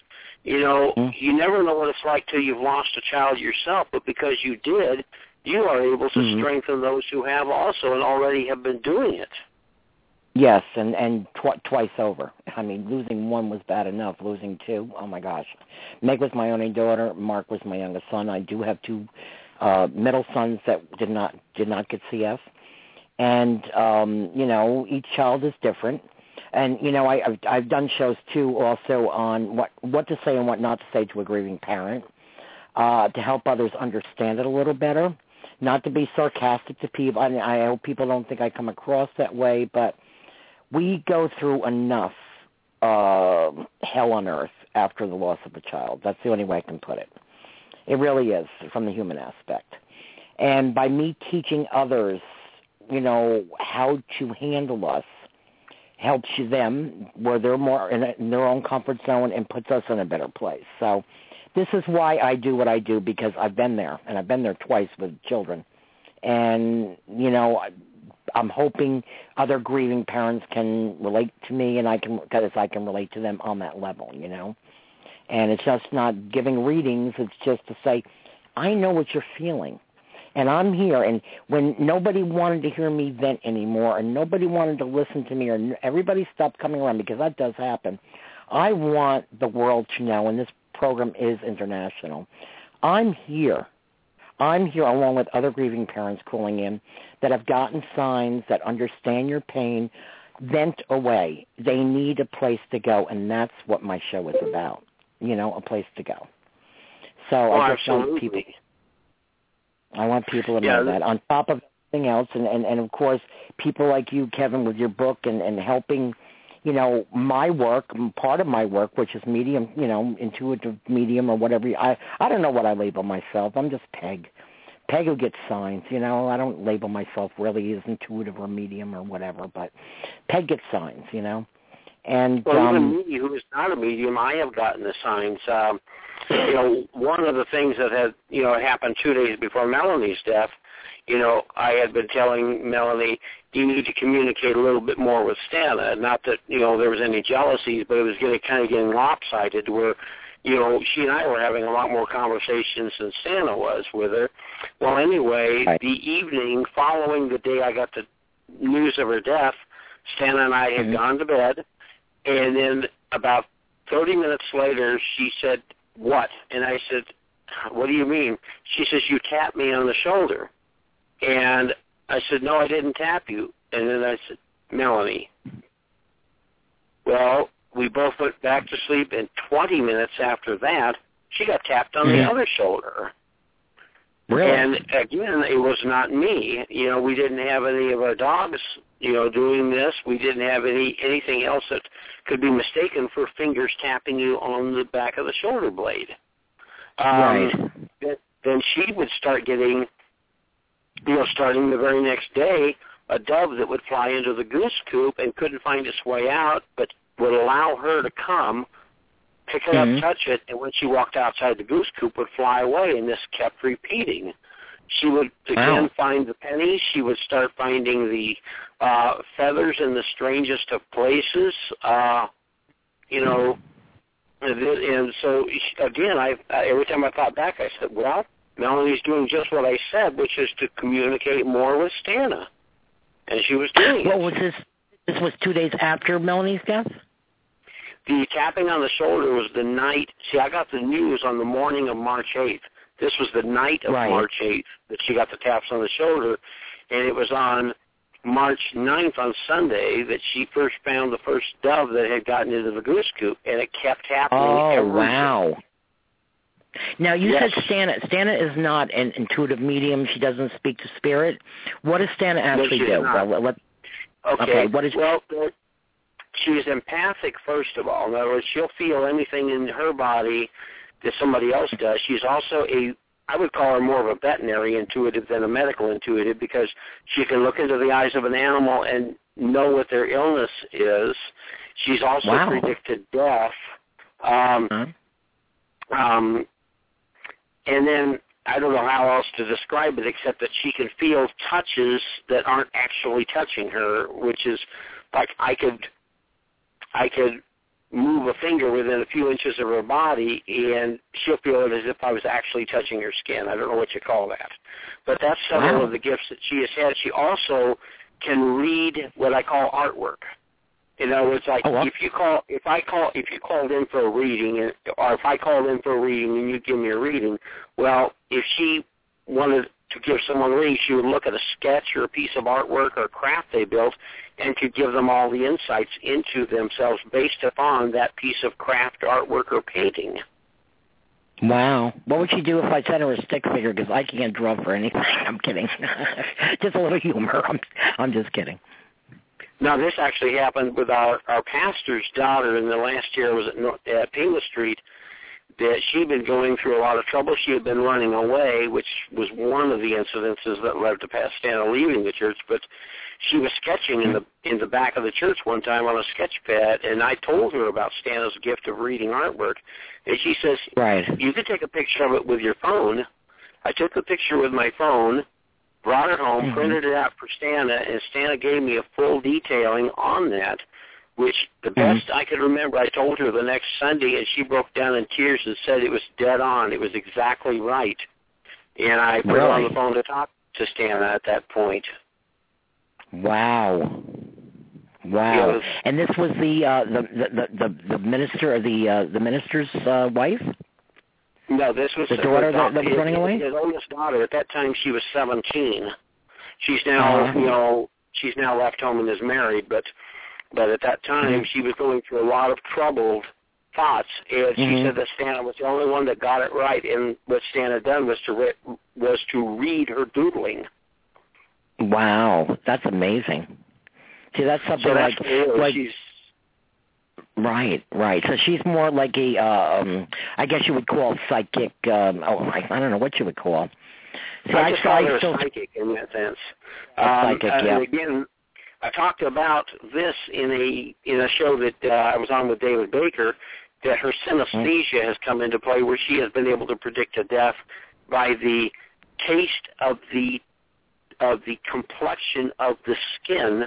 you know Mhm. you never know what it's like till you've lost a child yourself, but because you did, you are able to Mhm. strengthen those who have also and already have been doing it. Yes, and and tw- twice over. I mean, losing one was bad enough. Losing two, oh my gosh. Meg was my only daughter. Mark was my youngest son. I do have two uh middle sons that did not did not get CF, and um, you know each child is different. And you know I, I've I've done shows too also on what what to say and what not to say to a grieving parent, uh, to help others understand it a little better. Not to be sarcastic to people. I, I hope people don't think I come across that way, but we go through enough uh, hell on earth after the loss of a child. That's the only way I can put it. It really is from the human aspect. And by me teaching others, you know, how to handle us helps you them where they're more in, a, in their own comfort zone and puts us in a better place. So this is why I do what I do because I've been there and I've been there twice with children. And, you know, I'm hoping other grieving parents can relate to me, and I can because I can relate to them on that level, you know. And it's just not giving readings. It's just to say, I know what you're feeling. And I'm here. And when nobody wanted to hear me vent anymore and nobody wanted to listen to me or everybody stopped coming around because that does happen, I want the world to know, and this program is international, I'm here. I'm here along with other grieving parents calling in that have gotten signs that understand your pain, vent away. They need a place to go, and that's what my show is about. You know, a place to go. So oh, I just absolutely. want people. I want people to Yeah, know that-. On top of everything else, and, and and of course, people like you, Kevin, with your book and and helping, you know, my work, part of my work, which is medium, you know, intuitive medium or whatever. I I don't know what I label myself. I'm just Peg. Peg who gets signs, you know. I don't label myself really as intuitive or medium or whatever, but Peg gets signs, you know. And Well, um, even me, who is not a medium, I have gotten the signs. Um, you know, one of the things that had, you know, happened two days before Melanie's death, you know, I had been telling Melanie, you need to communicate a little bit more with Stana. Not that, you know, there was any jealousies, but it was getting kind of getting lopsided where, you know, she and I were having a lot more conversations than Stana was with her. Well, anyway, Right. the evening following the day I got the news of her death, Stana and I had Mhm. gone to bed, and then about 30 minutes later, she said, what? And I said, what do you mean? She says, you tapped me on the shoulder. And I said, no, I didn't tap you. And then I said, Melanie. Well, we both went back to sleep, and 20 minutes after that, she got tapped on the Mhm. other shoulder. really, And again, it was not me. You know, we didn't have any of our dogs, you know, doing this. We didn't have any anything else that could be mistaken for fingers tapping you on the back of the shoulder blade. Um, right. then- Then she would start getting, you know, starting the very next day, a dove that would fly into the goose coop and couldn't find its way out, but would allow her to come pick it Mhm. up, touch it, and when she walked outside the goose coop, would fly away, and this kept repeating. She would again Wow. find the pennies. She would start finding the uh, feathers in the strangest of places. Uh, you know, and, so she- again, I every time I thought back, I said, "Well, Melanie's doing just what I said, which is to communicate more with Stana," and she was doing What it. was this? This was two days after Melanie's death. The tapping on the shoulder was the night. See, I got the news on the morning of March 8th. This was the night of Right. March 8th that she got the taps on the shoulder, and it was on March 9th on Sunday that she first found the first dove that had gotten into the goose coop, and it kept happening. Oh wow! Now you Yes. said Stana. Stana is not an intuitive medium. She doesn't speak to spirit. What does Stana actually she's do? Well, let- Okay. Okay, what is- well? She's empathic, first of all. In other words, she'll feel anything in her body that somebody else does. She's also a, I would call her more of a veterinary intuitive than a medical intuitive because she can look into the eyes of an animal and know what their illness is. She's also Wow. predicted death. Um, Huh? um, and then I don't know how else to describe it except that she can feel touches that aren't actually touching her, which is like I could I could move a finger within a few inches of her body and she'll feel it as if I was actually touching her skin. I don't know what you call that. But that's several Wow. of the gifts that she has had. She also can read what I call artwork. In other words, like Oh, wow. if you call, if I call, if you called in for a reading, and- or if I called in for a reading and you give me a reading, well, if she wanted to give someone a reading, she would look at a sketch or a piece of artwork or craft they built, and could give them all the insights into themselves based upon that piece of craft, artwork, or painting. Wow. What would she do if I sent her a stick figure? Because I can't draw for anything. I'm kidding. just a little humor. I'm, I'm just kidding. Now, this actually happened with our our pastor's daughter in the last year. Was at, Nor- at Pima Street. That she'd been going through a lot of trouble. She had been running away, which was one of the incidences that led to Pastana leaving the church. But she was sketching in the in the back of the church one time on a sketch pad, and I told her about Stana's gift of reading artwork, and she says, Right. you could take a picture of it with your phone. I took the picture with my phone, brought it home, Mhm. printed it out for Stana, and Stana gave me a full detailing on that, which the Mm-hmm. best I could remember, I told her the next Sunday, and she broke down in tears and said it was dead on. It was exactly right. And I put her on the phone to talk to Stan at that point. Wow. Wow. And this was the uh the the the, the, minister or the uh the minister's uh wife? No, this was The daughter that- that was his- running away? His oldest daughter. At that time, she was seventeen. She's now, Uh-huh. you know, she's now left home and is married. But, but at that time, Mhm. she was going through a lot of troubled thoughts. And she Mhm. said that Stan was the only one that got it right. And what Stan had done was to re- was to read her doodling. Wow. That's amazing. See, that's something So that's like what it is. like she's right, right. So she's more like a uh, um I guess you would call psychic um oh I, I don't know what you would call. See, I just I, call her still psychic in that sense. Um, psychic, uh, yeah. Again, I talked about this in a in a show that uh, I was on with David Baker. That her synesthesia has come into play, where she has been able to predict a death by the taste of the of the complexion of the skin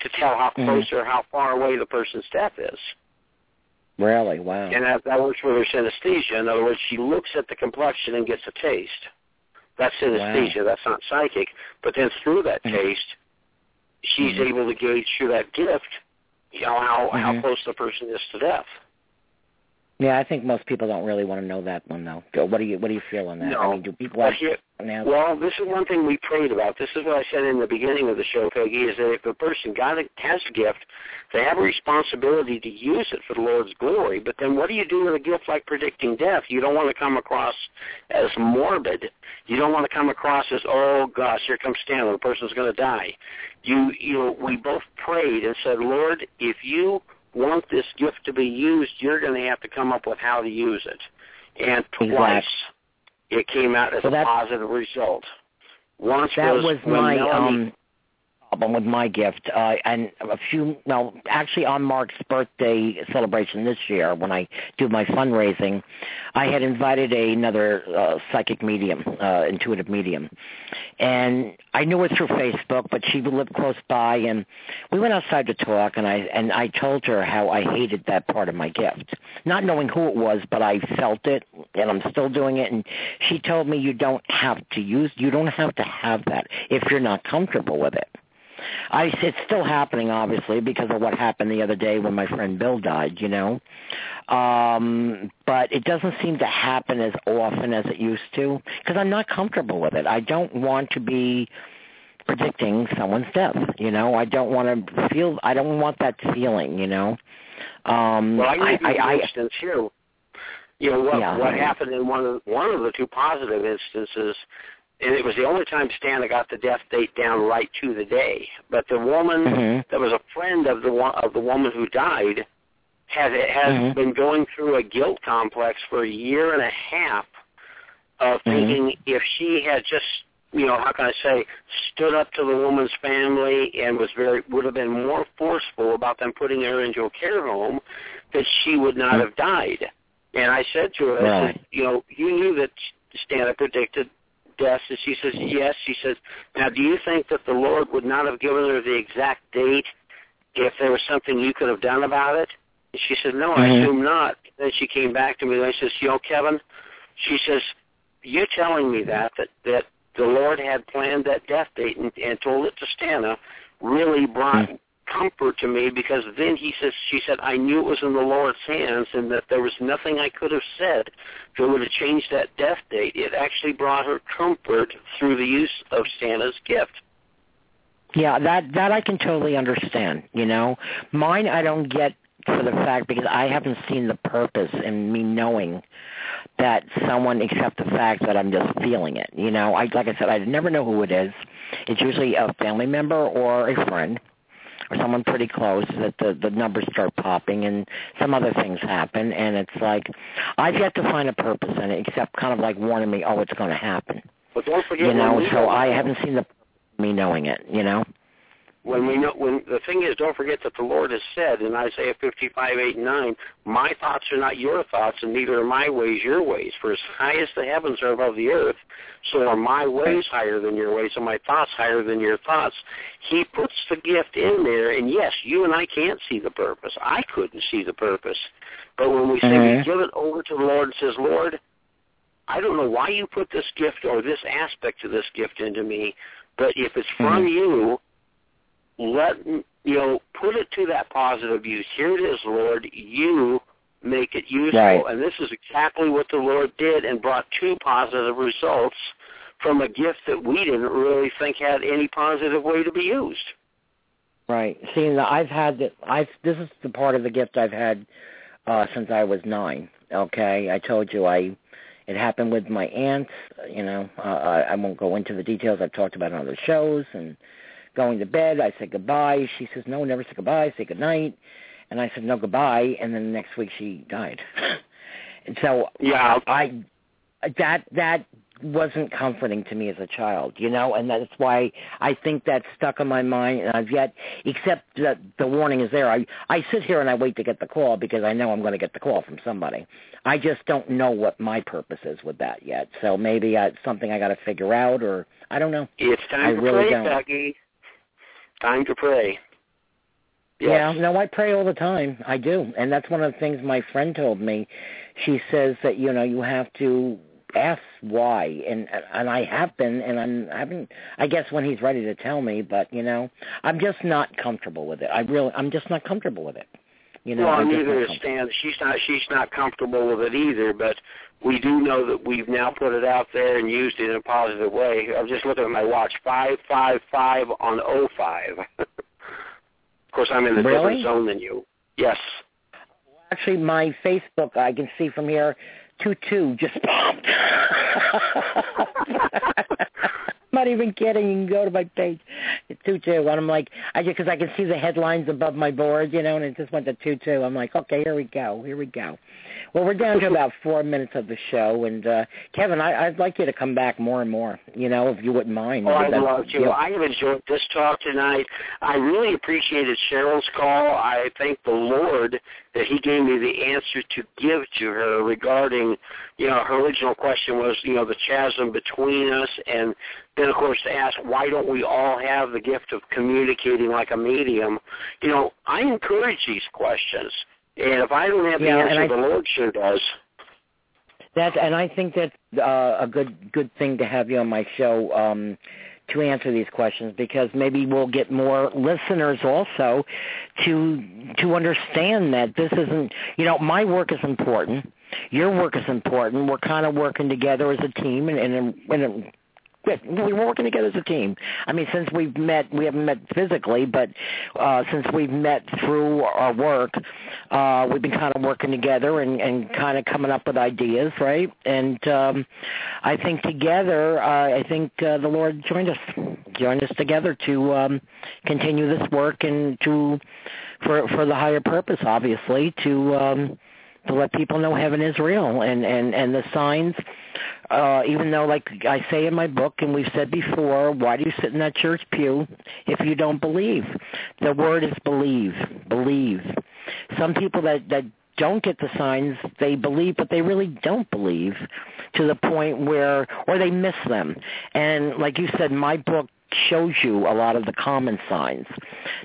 to tell how Mhm. close or how far away the person's death is. really wow. And that, that works with her synesthesia. In other words, she looks at the complexion and gets a taste. That's synesthesia. That's not psychic. But then through that Mhm. taste, she's Mhm. able to gauge through that gift, you know, how how Mhm. close the person is to death. Yeah, I think most people don't really want to know that one though. What do you what do you feel on that? No. I mean, do people have here, now? well, this is one thing we prayed about. This is what I said in the beginning of the show, Peggy, is that if a person got a, has a gift, they have a responsibility to use it for the Lord's glory. But then what do you do with a gift like predicting death? You don't want to come across as morbid. You don't want to come across as, oh gosh, here comes Stanley, the person's going to die. You, you know, we both prayed and said, Lord, if you want this gift to be used, you're going to have to come up with how to use it. And twice Exact- it came out as Well, a positive result. Once that was, was when my um problem with my gift. Uh and a few well, actually on Mark's birthday celebration this year when I do my fundraising, I had invited another uh psychic medium, uh intuitive medium. And I knew her through Facebook, but she lived close by and we went outside to talk and I and I told her how I hated that part of my gift. Not knowing who it was, but I felt it and I'm still doing it and she told me you don't have to use you don't have to have that if you're not comfortable with it. I it's still happening obviously because of what happened the other day when my friend Bill died, you know. Um but it doesn't seem to happen as often as it used to because I'm not comfortable with it. I don't want to be predicting someone's death, you know. I don't want to feel I don't want that feeling, you know. Um well, I I, I, instance here. You know what Yeah. what happened in one of one of the two positive instances, and it was the only time Stan got the death date down right to the day. But the woman Mhm. that was a friend of the one of the woman who died had has Mhm. been going through a guilt complex for a year and a half of Mhm. thinking if she had just you know how can I say stood up to the woman's family and was very would have been more forceful about them putting her into a care home that she would not Mhm. have died. And I said to her, I Right. said, you know, you knew that Stana predicted death, and she says, yes. She says, now do you think that the Lord would not have given her the exact date if there was something you could have done about it? And she said, no, I Mhm. assume not. Then she came back to me and I says, you know, Kevin, she says, you're telling me that, that, that the Lord had planned that death date and, and told it to Stana really brought Mhm. Comfort to me because then he says she said I knew it was in the Lord's hands and that there was nothing I could have said that would have changed that death date. It actually brought her comfort through the use of Stana's gift. Yeah, that that I can totally understand. You know, mine I don't get for the fact because I haven't seen the purpose in me knowing that someone except the fact that I'm just feeling it. You know, I like I said, I never know who it is. It's usually a family member or a friend or someone pretty close that the the numbers start popping and some other things happen and it's like I've yet to find a purpose in it except kind of like warning me, oh, it's going to happen. But don't forget You know, so I haven't seen the me knowing it. You know. When we know, when the thing is, don't forget that the Lord has said in Isaiah 55, 8, and 9, my thoughts are not your thoughts, and neither are my ways your ways. For as high as the heavens are above the earth, so are my ways higher than your ways, and my thoughts higher than your thoughts. He puts the gift in there, and yes, you and I can't see the purpose. I couldn't see the purpose. But when we say Mhm. we give it over to the Lord and says, Lord, I don't know why you put this gift or this aspect of this gift into me, but if it's from Mhm. you, let you know put it to that positive use. Here it is, Lord. You make it useful, Right. and this is exactly what the Lord did, and brought two positive results from a gift that we didn't really think had any positive way to be used. Right. See, now I've had that. I've this is the part of the gift I've had uh since I was nine. Okay, I told you I. It happened with my aunt. You know, uh, I, I won't go into the details. I've talked about it on other shows. And going to bed, I said goodbye. She says, "No, never say goodbye. Say good night." And I said, "No, goodbye." And then the next week she died. and so Yeah. I that that wasn't comforting to me as a child, you know, and that's why I think that's stuck in my mind. And I've yet, except that the warning is there. I I sit here and I wait to get the call because I know I'm going to get the call from somebody. I just don't know what my purpose is with that yet. So maybe uh, it's something I got to figure out, or I don't know. It's time I to really pray, don't. Becky. Time to pray. Yeah, no, I pray all the time. I do, and that's one of the things my friend told me. She says that you know you have to ask why, and and I have been, and I'm I haven't. I guess when he's ready to tell me, but you know, I'm just not comfortable with it. I really, I'm just not comfortable with it. You know, well, I'm neither is. Stan. She's not. She's not comfortable with it either. But we do know that we've now put it out there and used it in a positive way. I'm just looking at my watch. Five five five on O five. of course, I'm in a Really? different zone than you. Yes. Actually, my Facebook, I can see from here, two two just popped. not even kidding. You can go to my page, two two, and I'm like, I just because I can see the headlines above my board, you know, and it just went to two two. I'm like, okay, here we go, here we go. Well, we're down to about four minutes of the show, and uh Kevin, I, I'd like you to come back more and more, you know, if you wouldn't mind. Oh, I'd love to. I have enjoyed this talk tonight. I really appreciated Cheryl's call. I thank the Lord that He gave me the answer to give to her regarding, you know, her original question was, you know, the chasm between us, and then of course to ask why don't we all have the gift of communicating like a medium? You know, I encourage these questions, and if I don't have the Yeah, and answer, I- the Lord sure does. That and I think that's uh, a good good thing to have you on my show um, to answer these questions because maybe we'll get more listeners also to to understand that this isn't you know my work is important, your work is important. We're kind of working together as a team and and, and Good. We're working together as a team. I mean, since we've met, we haven't met physically, but uh, since we've met through our work, uh, we've been kind of working together and, and kind of coming up with ideas, right? And um, I think together, uh, I think uh, the Lord joined us, joined us together to um, continue this work and to for for the higher purpose, obviously, to um, to let people know heaven is real and and and the signs uh, even though, like I say in my book, and we've said before, why do you sit in that church pew if you don't believe? The word is believe, believe. Some people that that don't get the signs, they believe, but they really don't believe to the point where, or they miss them. And like you said, my book shows you a lot of the common signs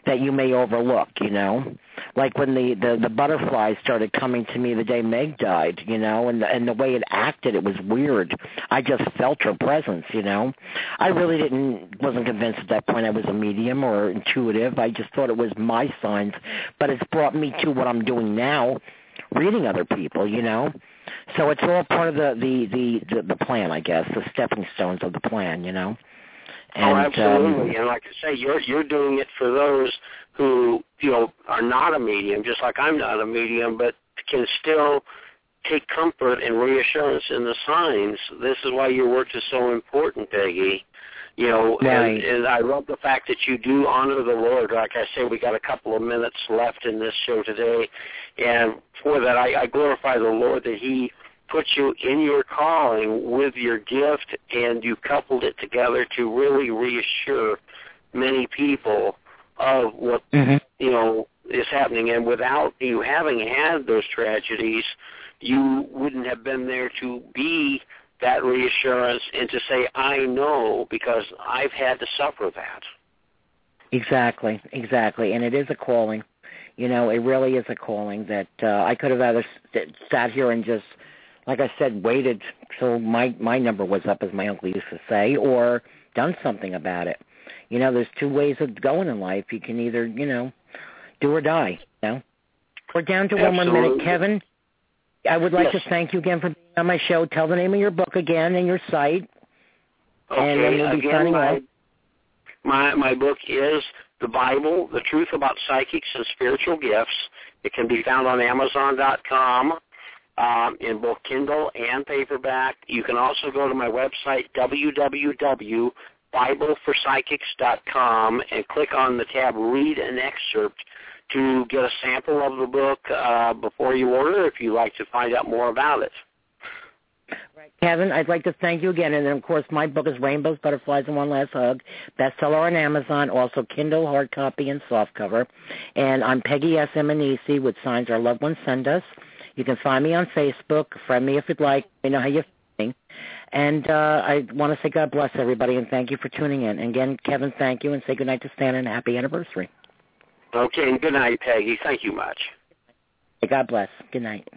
that you may overlook, you know. Like when the, the the butterflies started coming to me the day Meg died, you know, and the, and the way it acted, it was weird. I just felt her presence, you know. I really didn't wasn't convinced at that point I was a medium or intuitive. I just thought it was my signs, but it's brought me to what I'm doing now, reading other people, you know. So it's all part of the the the the, the plan, I guess, the stepping stones of the plan, you know. And, oh, absolutely. Um, and like I say, you're you're doing it for those who you know are not a medium, just like I'm not a medium, but can still take comfort and reassurance in the signs. This is why your work is so important, Peggy. You know, Right. and, and I love the fact that you do honor the Lord. Like I say, we got a couple of minutes left in this show today, and for that, I, I glorify the Lord that He put you in your calling with your gift, and you coupled it together to really reassure many people of what Mm-hmm. you know is happening, and without you having had those tragedies, you wouldn't have been there to be that reassurance and to say, "I know," because I've had to suffer that. Exactly, exactly, and it is a calling. You know, it really is a calling that uh, I could have either st- sat here and just, like I said, waited till my my number was up, as my uncle used to say, or done something about it. You know, there's two ways of going in life. You can either, you know, do or die. You know, we're down to one more minute, Kevin. I would like Yes. to thank you again for being on my show. Tell the name of your book again and your site. And then Okay, we'll be again, my, off. my my book is the Bible: The Truth About Psychics and Spiritual Gifts. It can be found on Amazon.com um, in both Kindle and paperback. You can also go to my website www.bibleforpsychics.com and click on the tab Read an Excerpt to get a sample of the book uh, before you order if you'd like to find out more about it. Kevin, I'd like to thank you again. And then, of course, my book is Rainbows, Butterflies, and One Last Hug, bestseller on Amazon, also Kindle, hard copy, and softcover. And I'm Peggy Simmanesi with Signs Our Loved Ones Send Us. You can find me on Facebook. Friend me if you'd like. I know how you're feeling. And uh, I want to say God bless everybody and thank you for tuning in. And again, Kevin, thank you and say good night to Stan and happy anniversary. Okay, and good night, Peggy. Thank you much. God bless. Good night.